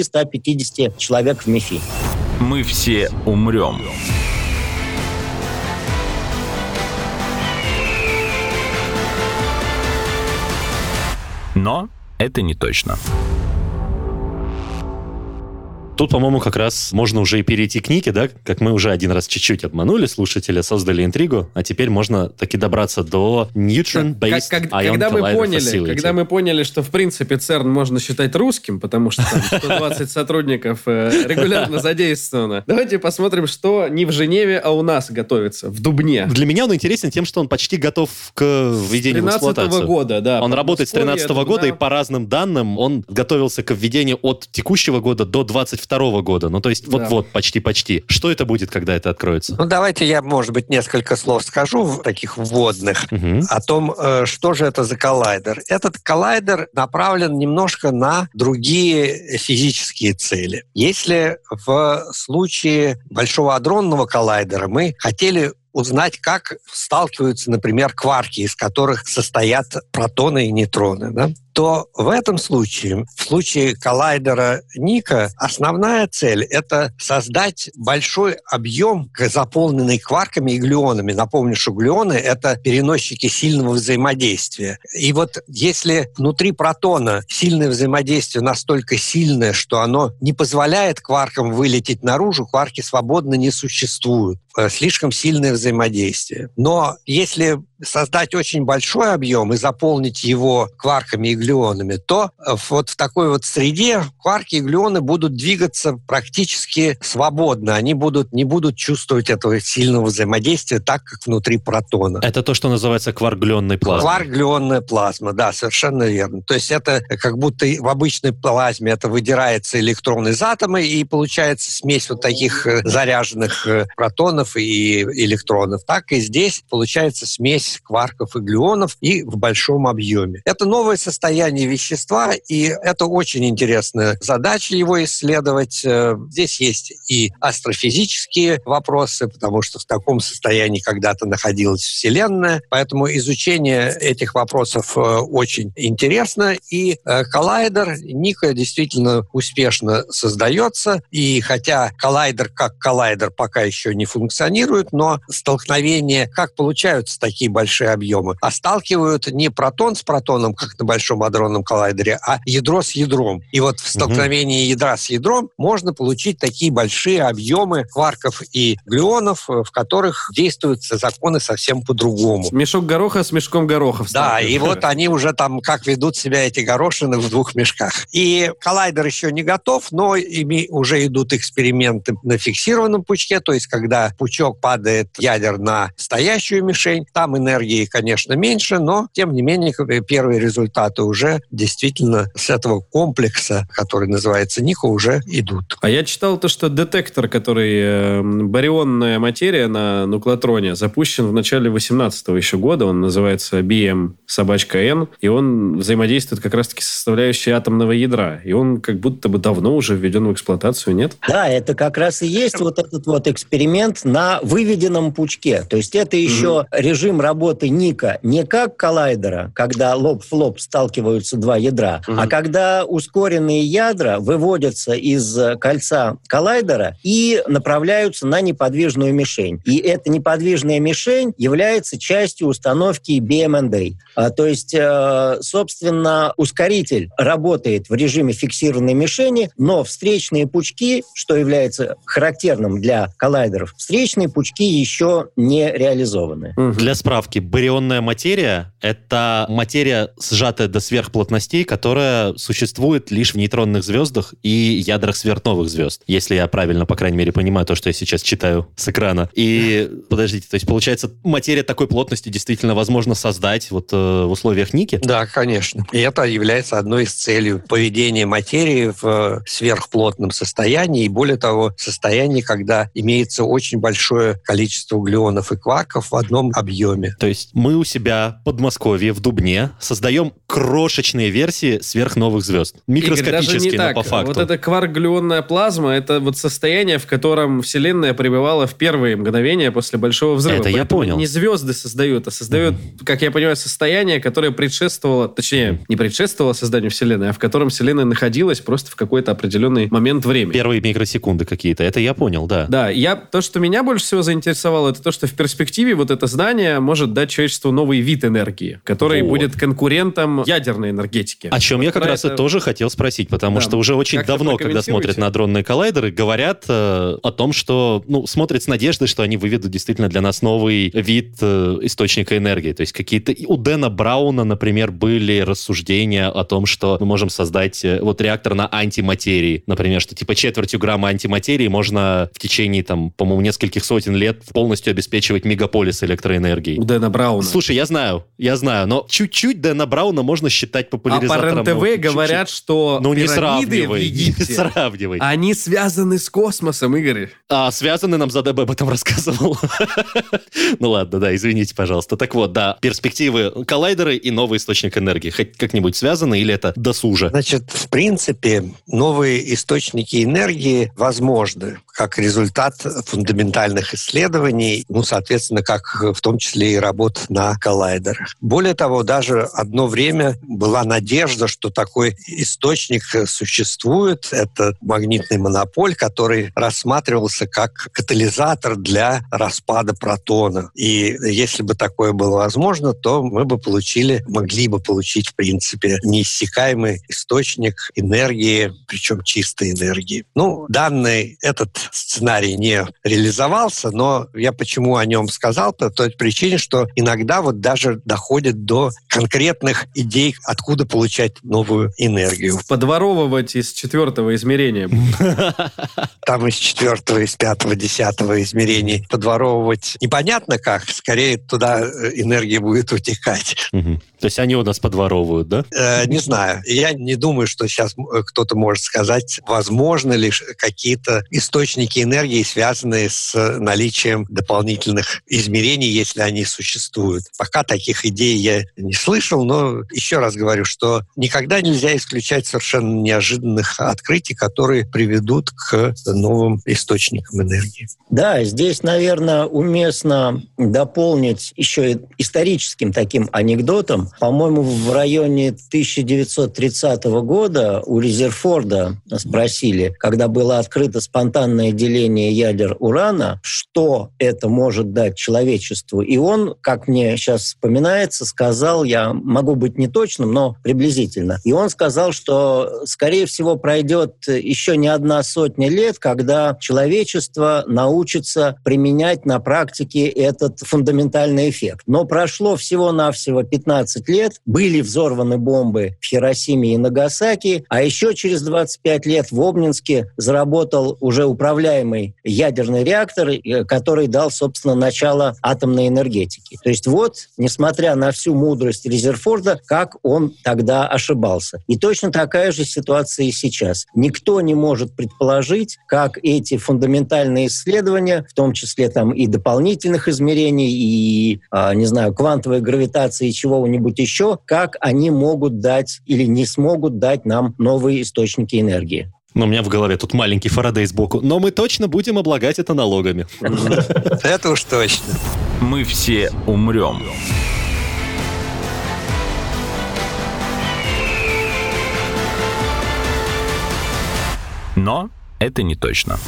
120-150 человек в МИФИ. Мы все умрем. Но это не точно. Тут, по-моему, как раз можно уже и перейти к Нике, да? Как мы уже один раз чуть-чуть обманули слушателя, создали интригу, а теперь можно таки добраться до Neutron Based Как- как- Ion когда мы поняли, Facility. когда мы поняли, что в принципе ЦЕРН можно считать русским, потому что там 120 сотрудников э, регулярно задействовано. Давайте посмотрим, что не в Женеве, а у нас готовится в Дубне. Для меня он интересен тем, что он почти готов к введению в 13 эксплуатацию. года, да. Он работает с 13 Подмосковье, года, и по разным данным он готовился к введению от текущего года до 22 года. Ну, то есть Да. вот-вот, почти-почти. Что это будет, когда это откроется? Ну, давайте я, может быть, несколько слов скажу, в- таких вводных, Мгм. о том, э, что же это за коллайдер. Этот коллайдер направлен немножко на другие физические цели. Если в случае Большого адронного коллайдера мы хотели узнать, как сталкиваются, например, кварки, из которых состоят протоны и нейтроны, да, то в этом случае, в случае коллайдера Ника, основная цель – это создать большой объем, заполненный кварками и глюонами. Напомню, что глюоны – это переносчики сильного взаимодействия. И вот если внутри протона сильное взаимодействие настолько сильное, что оно не позволяет кваркам вылететь наружу, кварки свободно не существуют. Э, Слишком сильное взаимодействие. Но если создать очень большой объем и заполнить его кварками и глюонами, то э, вот в такой вот среде кварки и глюоны будут двигаться практически свободно. Они будут, не будут чувствовать этого сильного взаимодействия так, как внутри протона. Это то, что называется кваргленной плазмой. Кварк-глюонная плазма, да, совершенно верно. То есть это как будто в обычной плазме это выдирается электрон из атома, и получается смесь вот таких э, заряженных э, протонов и электронов. Так и здесь получается смесь кварков и глюонов и в большом объеме. Это новое состояние вещества, и это очень интересная задача его исследовать. Э, Здесь есть и астрофизические вопросы, потому что в таком состоянии когда-то находилась Вселенная, поэтому изучение этих вопросов э, очень интересно, и э, коллайдер Ника действительно успешно создается, и хотя коллайдер как коллайдер пока еще не функционирует, но столкновения, как получаются такие большие объемы, а сталкивают не протон с протоном, как на Большом адронном коллайдере, а ядро с ядром. И вот в столкновении ядра с ядром можно получить такие большие объемы кварков и глюонов, э, в которых действуют законы совсем по-другому. Мешок гороха с мешком горохов. Да, и вот они уже там, как ведут себя эти горошины в двух мешках. И коллайдер еще не готов, но ими уже идут эксперименты на фиксированном пучке, то есть когда пучок падает ядер на стоящую мишень, там и на энергии, конечно, меньше, но, тем не менее, первые результаты уже действительно с этого комплекса, который называется НИХО, уже идут. А я читал то, что детектор, который э, барионная материя на нуклотроне, запущен в начале 18 еще года, он называется BM собачка N, и он взаимодействует как раз-таки с составляющей атомного ядра, и он как будто бы давно уже введен в эксплуатацию, нет? Да, это как раз и есть вот этот вот эксперимент на выведенном пучке. То есть это еще mm-hmm. режим работы Ника не как коллайдера, когда лоб в лоб сталкиваются два ядра, mm-hmm. а когда ускоренные ядра выводятся из кольца коллайдера и направляются на неподвижную мишень. И эта неподвижная мишень является частью установки BMND. А, то есть, э, собственно, ускоритель работает в режиме фиксированной мишени, но встречные пучки, что является характерным для коллайдеров, встречные пучки еще не реализованы. Для справки, барионная материя — это материя, сжатая до сверхплотностей, которая существует лишь в нейтронных звездах и ядрах сверхновых звезд, если я правильно, по крайней мере, понимаю то, что я сейчас читаю с экрана. И, подождите, то есть, получается, материя такой плотности действительно возможно создать вот э, в условиях Ники? Да, конечно. И это является одной из целей поведения материи в сверхплотном состоянии, и более того, состоянии, когда имеется очень большое количество углеонов и кварков в одном объеме. То есть мы у себя в Подмосковье, в Дубне, создаем крошечные версии сверхновых звезд. Микроскопические, но по факту. Вот эта кварк-глюонная плазма, это вот состояние, в котором Вселенная пребывала в первые мгновения после Большого взрыва. Это я понял. Не звезды создают, а создают, mm-hmm. как я понимаю, состояние, которое предшествовало, точнее, не предшествовало созданию Вселенной, а в котором Вселенная находилась просто в какой-то определенный момент времени. Первые микросекунды какие-то. Это я понял, да. Да, я, то, что меня больше всего заинтересовало, это то, что в перспективе вот это знание может дать человечеству новый вид энергии, который вот. будет конкурентом ядерной энергетики. О чем вот я как раз это... и тоже хотел спросить, потому да. что уже очень как давно, когда смотрят на дронные коллайдеры, говорят э, о том, что, ну, смотрят с надеждой, что они выведут действительно для нас новый вид э, источника энергии. То есть какие-то... У Дэна Брауна, например, были рассуждения о том, что мы можем создать э, вот реактор на антиматерии. Например, что типа четвертью грамма антиматерии можно в течение, там, по-моему, нескольких сотен лет полностью обеспечивать мегаполис электроэнергией. Дэна Брауна. Слушай, я знаю, я знаю, но чуть-чуть Дэна Брауна можно считать популяризатором. А по РНТВ ну, говорят, что ну, не сравнивай, в Египте, не сравнивай. они связаны с космосом, Игорь. А, связаны, нам ЗДБ об этом рассказывал. ну ладно, да, извините, пожалуйста. Так вот, да, перспективы коллайдеры и новый источник энергии. Хоть как-нибудь связаны или это досуже? Значит, в принципе, новые источники энергии возможны как результат фундаментальных исследований, ну, соответственно, как в том числе и работ на коллайдерах. Более того, даже одно время была надежда, что такой источник существует. Это магнитный монополь, который рассматривался как катализатор для распада протона. И если бы такое было возможно, то мы бы получили, могли бы получить, в принципе, неиссякаемый источник энергии, причем чистой энергии. Ну, данный этот сценарий не реализовался, но я почему о нем сказал? По той причине, что иногда вот даже доходит до конкретных идей, откуда получать новую энергию. Подворовывать из четвертого измерения. Там из четвертого, из пятого, десятого измерений подворовывать непонятно как, скорее туда э, энергия будет утекать. То есть они у нас подворовывают, да? Э, не знаю. Я не думаю, что сейчас э, кто-то может сказать, возможно ли какие-то источники энергии, связанные с наличием дополнительных измерений, если они существуют. Пока таких идей я не слышал, но еще раз говорю, что никогда нельзя исключать совершенно неожиданных открытий, которые приведут к новым источникам энергии. Да, здесь, наверное, уместно дополнить еще историческим таким анекдотом. По-моему, в районе 1930 года у Резерфорда спросили, когда было открыто спонтанное деление ядер урана, что это может дать человечеству. И он, как мне сейчас вспоминается, сказал, я могу быть не точным, но приблизительно. И он сказал, что, скорее всего, пройдет еще не одна сотня лет, когда человечество научится применять на практике этот фундаментальный эффект. Но прошло всего-навсего 15 лет, были взорваны бомбы в Хиросиме и Нагасаки, а еще через 25 лет в Обнинске заработал уже управление управляемый ядерный реактор, э, который дал, собственно, начало атомной энергетики. То есть вот, несмотря на всю мудрость Резерфорда, как он тогда ошибался. И точно такая же ситуация и сейчас. Никто не может предположить, как эти фундаментальные исследования, в том числе там и дополнительных измерений, и, а, не знаю, квантовой гравитации и чего-нибудь еще, как они могут дать или не смогут дать нам новые источники энергии. Но у меня в голове тут маленький Фарадей сбоку. Но мы точно будем облагать это налогами. Это уж точно. Мы все умрем. Но это не точно.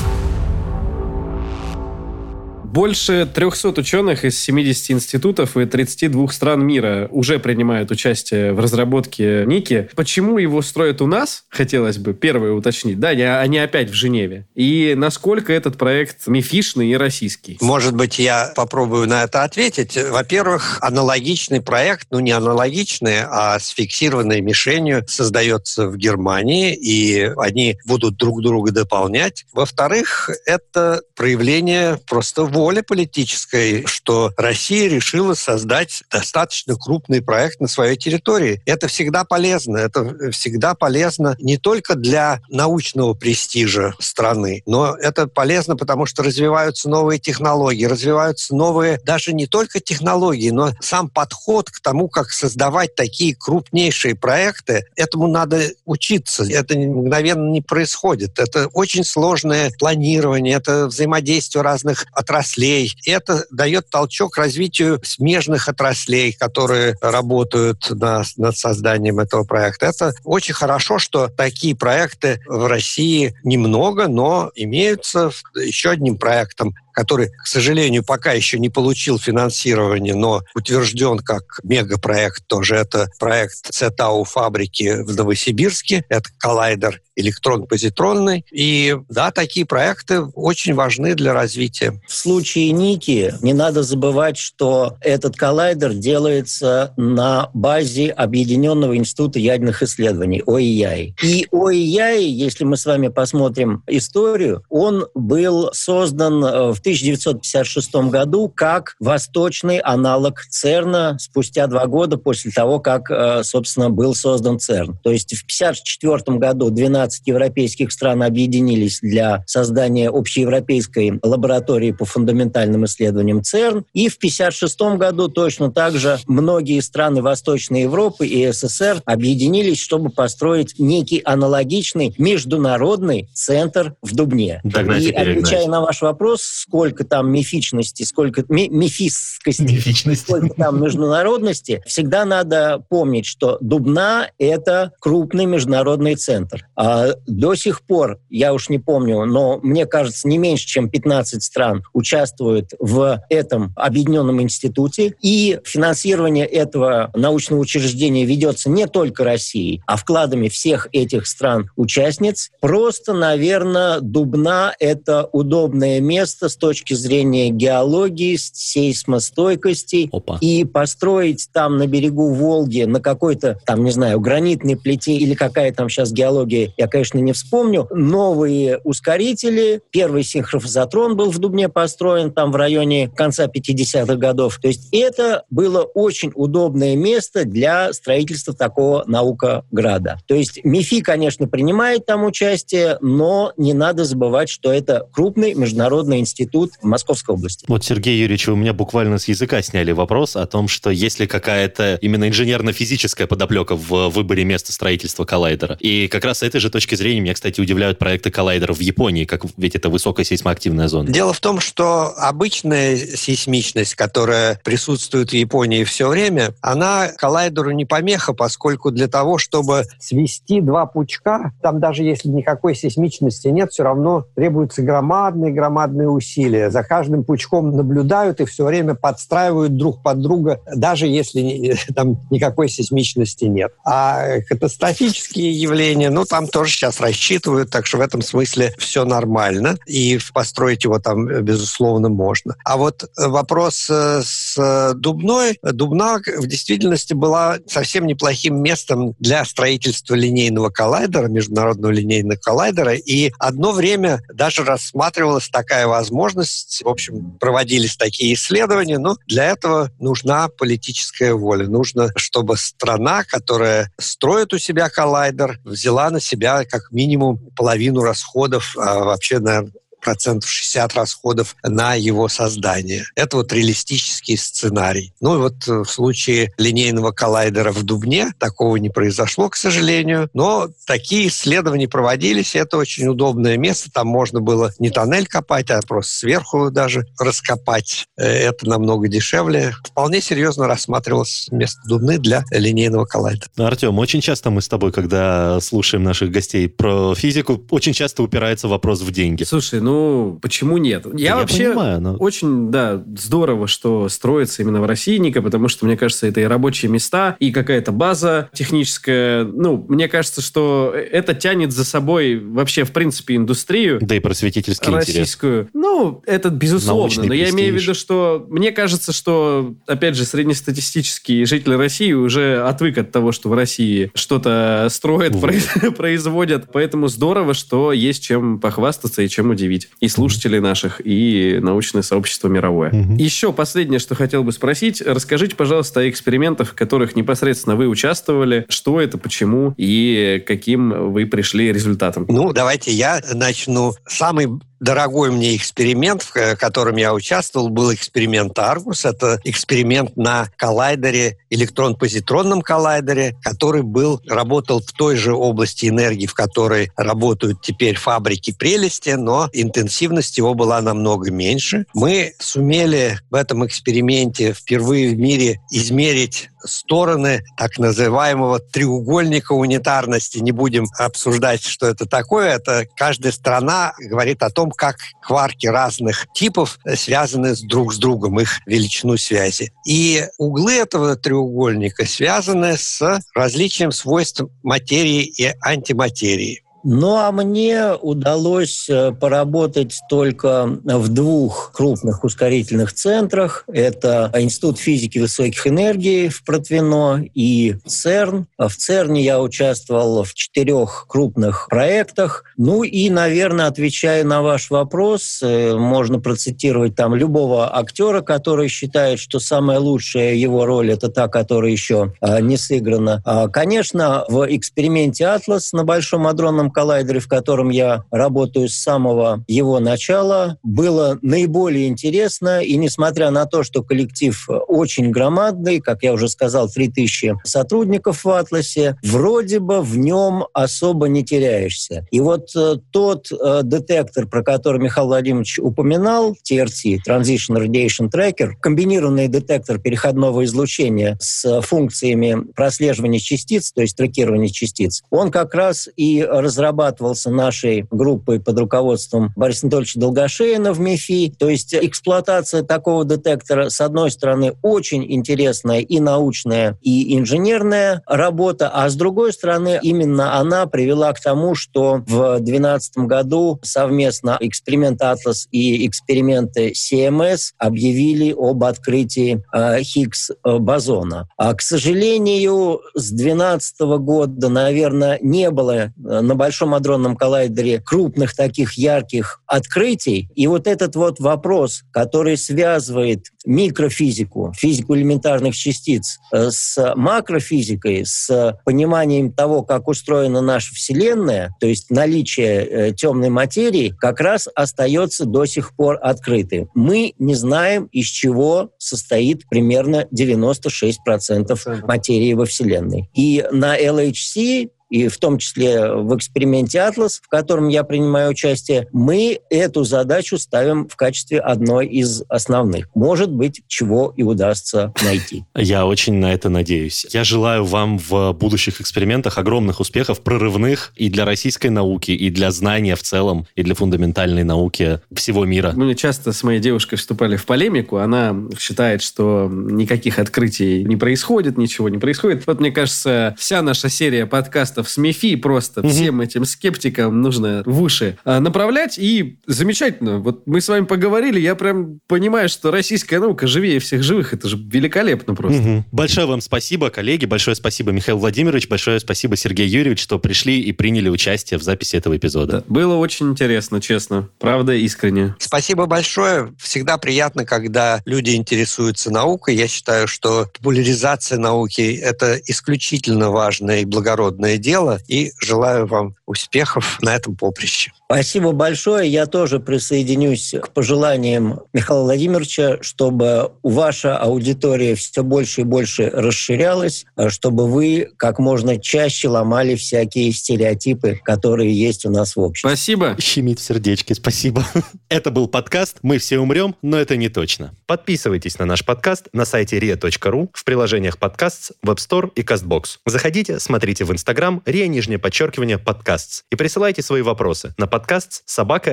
Больше 300 ученых из 70 институтов и 32 стран мира уже принимают участие в разработке Ники. Почему его строят у нас, хотелось бы первое уточнить, да, они опять в Женеве. И насколько этот проект мифичный и российский? Может быть, я попробую на это ответить. Во-первых, аналогичный проект, ну не аналогичный, а с фиксированной мишенью создается в Германии, и они будут друг друга дополнять. Во-вторых, это проявление просто воли политической, что Россия решила создать достаточно крупный проект на своей территории. Это всегда полезно. Это всегда полезно не только для научного престижа страны, но это полезно, потому что развиваются новые технологии, развиваются новые даже не только технологии, но сам подход к тому, как создавать такие крупнейшие проекты. Этому надо учиться. Это мгновенно не происходит. Это очень сложное планирование, это взаимодействие разных отраслей отраслей. Это дает толчок развитию смежных отраслей, которые работают на, над созданием этого проекта. Это очень хорошо, что такие проекты в России немного, но имеются. Еще одним проектом который, к сожалению, пока еще не получил финансирование, но утвержден как мегапроект тоже. Это проект ЦТАУ фабрики в Новосибирске. Это коллайдер электрон-позитронный. И да, такие проекты очень важны для развития. В случае Ники не надо забывать, что этот коллайдер делается на базе Объединенного института ядерных исследований, ОИЯИ. И ОИЯИ, если мы с вами посмотрим историю, он был создан э, в 1956 году как восточный аналог ЦЕРНа спустя два года после того, как, э, собственно, был создан ЦЕРН. То есть в 1954 году 12 европейских стран объединились для создания общеевропейской лаборатории по фундаментальным исследованиям ЦЕРН. И в 1956 году точно так же многие страны Восточной Европы и СССР объединились, чтобы построить некий аналогичный международный центр в Дубне. Догнать и, отвечая на ваш вопрос, сколько там мифичности, сколько ми мифистскости, Мифичности. сколько там международности, всегда надо помнить, что Дубна — это крупный международный центр. А до сих пор, я уж не помню, но мне кажется, не меньше, чем 15 стран участвуют в этом объединенном институте, и финансирование этого научного учреждения ведется не только Россией, а вкладами всех этих стран-участниц. Просто, наверное, Дубна — это удобное место с точки зрения геологии, сейсмостойкости. Опа. И построить там на берегу Волги на какой-то, там, не знаю, гранитной плите или какая там сейчас геология, я, конечно, не вспомню, новые ускорители. Первый синхрофазотрон был в Дубне построен там в районе конца 50-х годов. То есть это было очень удобное место для строительства такого наукограда. То есть МИФИ, конечно, принимает там участие, но не надо забывать, что это крупный международный институт в Московской области. Вот, Сергей Юрьевич, у меня буквально с языка сняли вопрос о том, что есть ли какая-то именно инженерно-физическая подоплека в выборе места строительства коллайдера. И как раз с этой же точки зрения меня, кстати, удивляют проекты коллайдеров в Японии, как ведь это высокая сейсмоактивная зона. Дело в том, что обычная сейсмичность, которая присутствует в Японии все время, она коллайдеру не помеха, поскольку для того, чтобы свести два пучка, там даже если никакой сейсмичности нет, все равно требуются громадные-громадные усилия усилия. За каждым пучком наблюдают и все время подстраивают друг под друга, даже если там никакой сейсмичности нет. А катастрофические явления, ну, там тоже сейчас рассчитывают, так что в этом смысле все нормально. И построить его там, безусловно, можно. А вот вопрос э, с Дубной. Дубна в действительности была совсем неплохим местом для строительства линейного коллайдера, международного линейного коллайдера. И одно время даже рассматривалась такая возможность. В общем, проводились такие исследования, но для этого нужна политическая воля. Нужно, чтобы страна, которая строит у себя коллайдер, взяла на себя как минимум половину расходов, а вообще, наверное, процентов 60 расходов на его создание. Это вот реалистический сценарий. Ну и вот э, в случае линейного коллайдера в Дубне такого не произошло, к сожалению, но такие исследования проводились, это очень удобное место. Там можно было не тоннель копать, а просто сверху даже раскопать. Э, это намного дешевле. Вполне серьезно рассматривалось место Дубны для линейного коллайдера. Артем, очень часто мы с тобой, когда слушаем наших гостей про физику, очень часто упирается вопрос в деньги. Слушай, ну ну, почему нет? Я, я вообще понимаю, но... очень, да, здорово, что строится именно в России Ника, потому что, мне кажется, это и рабочие места, и какая-то база техническая. Ну, мне кажется, что это тянет за собой вообще, в принципе, индустрию. Да и просветительский российскую. Интерес. Ну, это безусловно. Научный но я имею в виду, что мне кажется, что, опять же, среднестатистический житель России уже отвык от того, что в России что-то строят, производят. Поэтому здорово, что есть чем похвастаться и чем удивить удивить и слушателей наших, и научное сообщество мировое. Угу. Еще последнее, что хотел бы спросить. Расскажите, пожалуйста, о экспериментах, в которых непосредственно вы участвовали. Что это, почему и каким вы пришли результатом? Ну, давайте я начну. Самый дорогой мне эксперимент, в котором я участвовал, был эксперимент Аргус. Это эксперимент на коллайдере, электрон-позитронном коллайдере, который был, работал в той же области энергии, в которой работают теперь фабрики прелести, но интенсивность его была намного меньше. Мы сумели в этом эксперименте впервые в мире измерить стороны так называемого треугольника унитарности. Не будем обсуждать, что это такое. Это каждая страна говорит о том, как кварки разных типов связаны друг с другом, их величину связи. И углы этого треугольника связаны с различием свойств материи и антиматерии. Ну, а мне удалось э, поработать только в двух крупных ускорительных центрах. Это Институт физики высоких энергий в Протвино и ЦЕРН. В ЦЕРНе я участвовал в четырех крупных проектах. Ну и, наверное, отвечая на ваш вопрос, э, можно процитировать там любого актера, который считает, что самая лучшая его роль – это та, которая еще а, не сыграна. А, конечно, в эксперименте «Атлас» на Большом адронном коллайдере, в котором я работаю с самого его начала, было наиболее интересно. И несмотря на то, что коллектив очень громадный, как я уже сказал, 3000 сотрудников в «Атласе», вроде бы в нем особо не теряешься. И вот э, тот э, детектор, про который Михаил Владимирович упоминал, TRT, Transition Radiation Tracker, комбинированный детектор переходного излучения с функциями прослеживания частиц, то есть трекирования частиц, он как раз и разработал разрабатывался нашей группой под руководством Бориса Анатольевича Долгошеина в МИФИ. То есть эксплуатация такого детектора, с одной стороны, очень интересная и научная, и инженерная работа, а с другой стороны, именно она привела к тому, что в 2012 году совместно эксперимент «Атлас» и эксперименты CMS объявили об открытии э, Хиггс-бозона. А, к сожалению, с 2012 года, наверное, не было э, на большом Большом адронном коллайдере крупных таких ярких открытий. И вот этот вот вопрос, который связывает микрофизику, физику элементарных частиц э, с макрофизикой, с пониманием того, как устроена наша Вселенная, то есть наличие э, темной материи, как раз остается до сих пор открытым. Мы не знаем, из чего состоит примерно 96% материи во Вселенной. И на LHC и в том числе в эксперименте «Атлас», в котором я принимаю участие, мы эту задачу ставим в качестве одной из основных. Может быть, чего и удастся найти. Я очень на это надеюсь. Я желаю вам в будущих экспериментах огромных успехов, прорывных и для российской науки, и для знания в целом, и для фундаментальной науки всего мира. Мы часто с моей девушкой вступали в полемику. Она считает, что никаких открытий не происходит, ничего не происходит. Вот, мне кажется, вся наша серия подкастов с МИФИ просто угу. всем этим скептикам нужно в уши а, направлять. И замечательно. Вот мы с вами поговорили, я прям понимаю, что российская наука живее всех живых. Это же великолепно просто. Угу. Большое вам спасибо, коллеги. Большое спасибо, Михаил Владимирович. Большое спасибо, Сергей Юрьевич, что пришли и приняли участие в записи этого эпизода. Да, было очень интересно, честно. Правда, искренне. Спасибо большое. Всегда приятно, когда люди интересуются наукой. Я считаю, что популяризация науки – это исключительно важное и благородное дело. И желаю вам успехов на этом поприще. Спасибо большое. Я тоже присоединюсь к пожеланиям Михаила Владимировича, чтобы ваша аудитория все больше и больше расширялась, чтобы вы как можно чаще ломали всякие стереотипы, которые есть у нас в обществе. Спасибо. Щемит в сердечке. Спасибо. Это был подкаст «Мы все умрем, но это не точно». Подписывайтесь на наш подкаст на сайте ria.ru, в приложениях подкаст, Web Store и CastBox. Заходите, смотрите в Instagram ria, нижнее подчеркивание, подкаст и присылайте свои вопросы на подкаст подкаст собака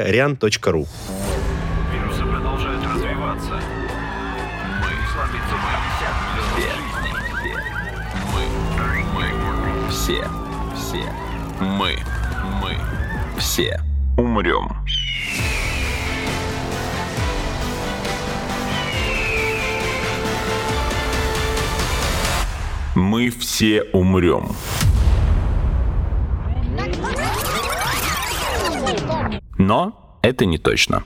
ру. Вирусы продолжают развиваться. Мы Мы, мы, все, все, мы, мы, все. Умрем. Мы все умрем. Но это не точно.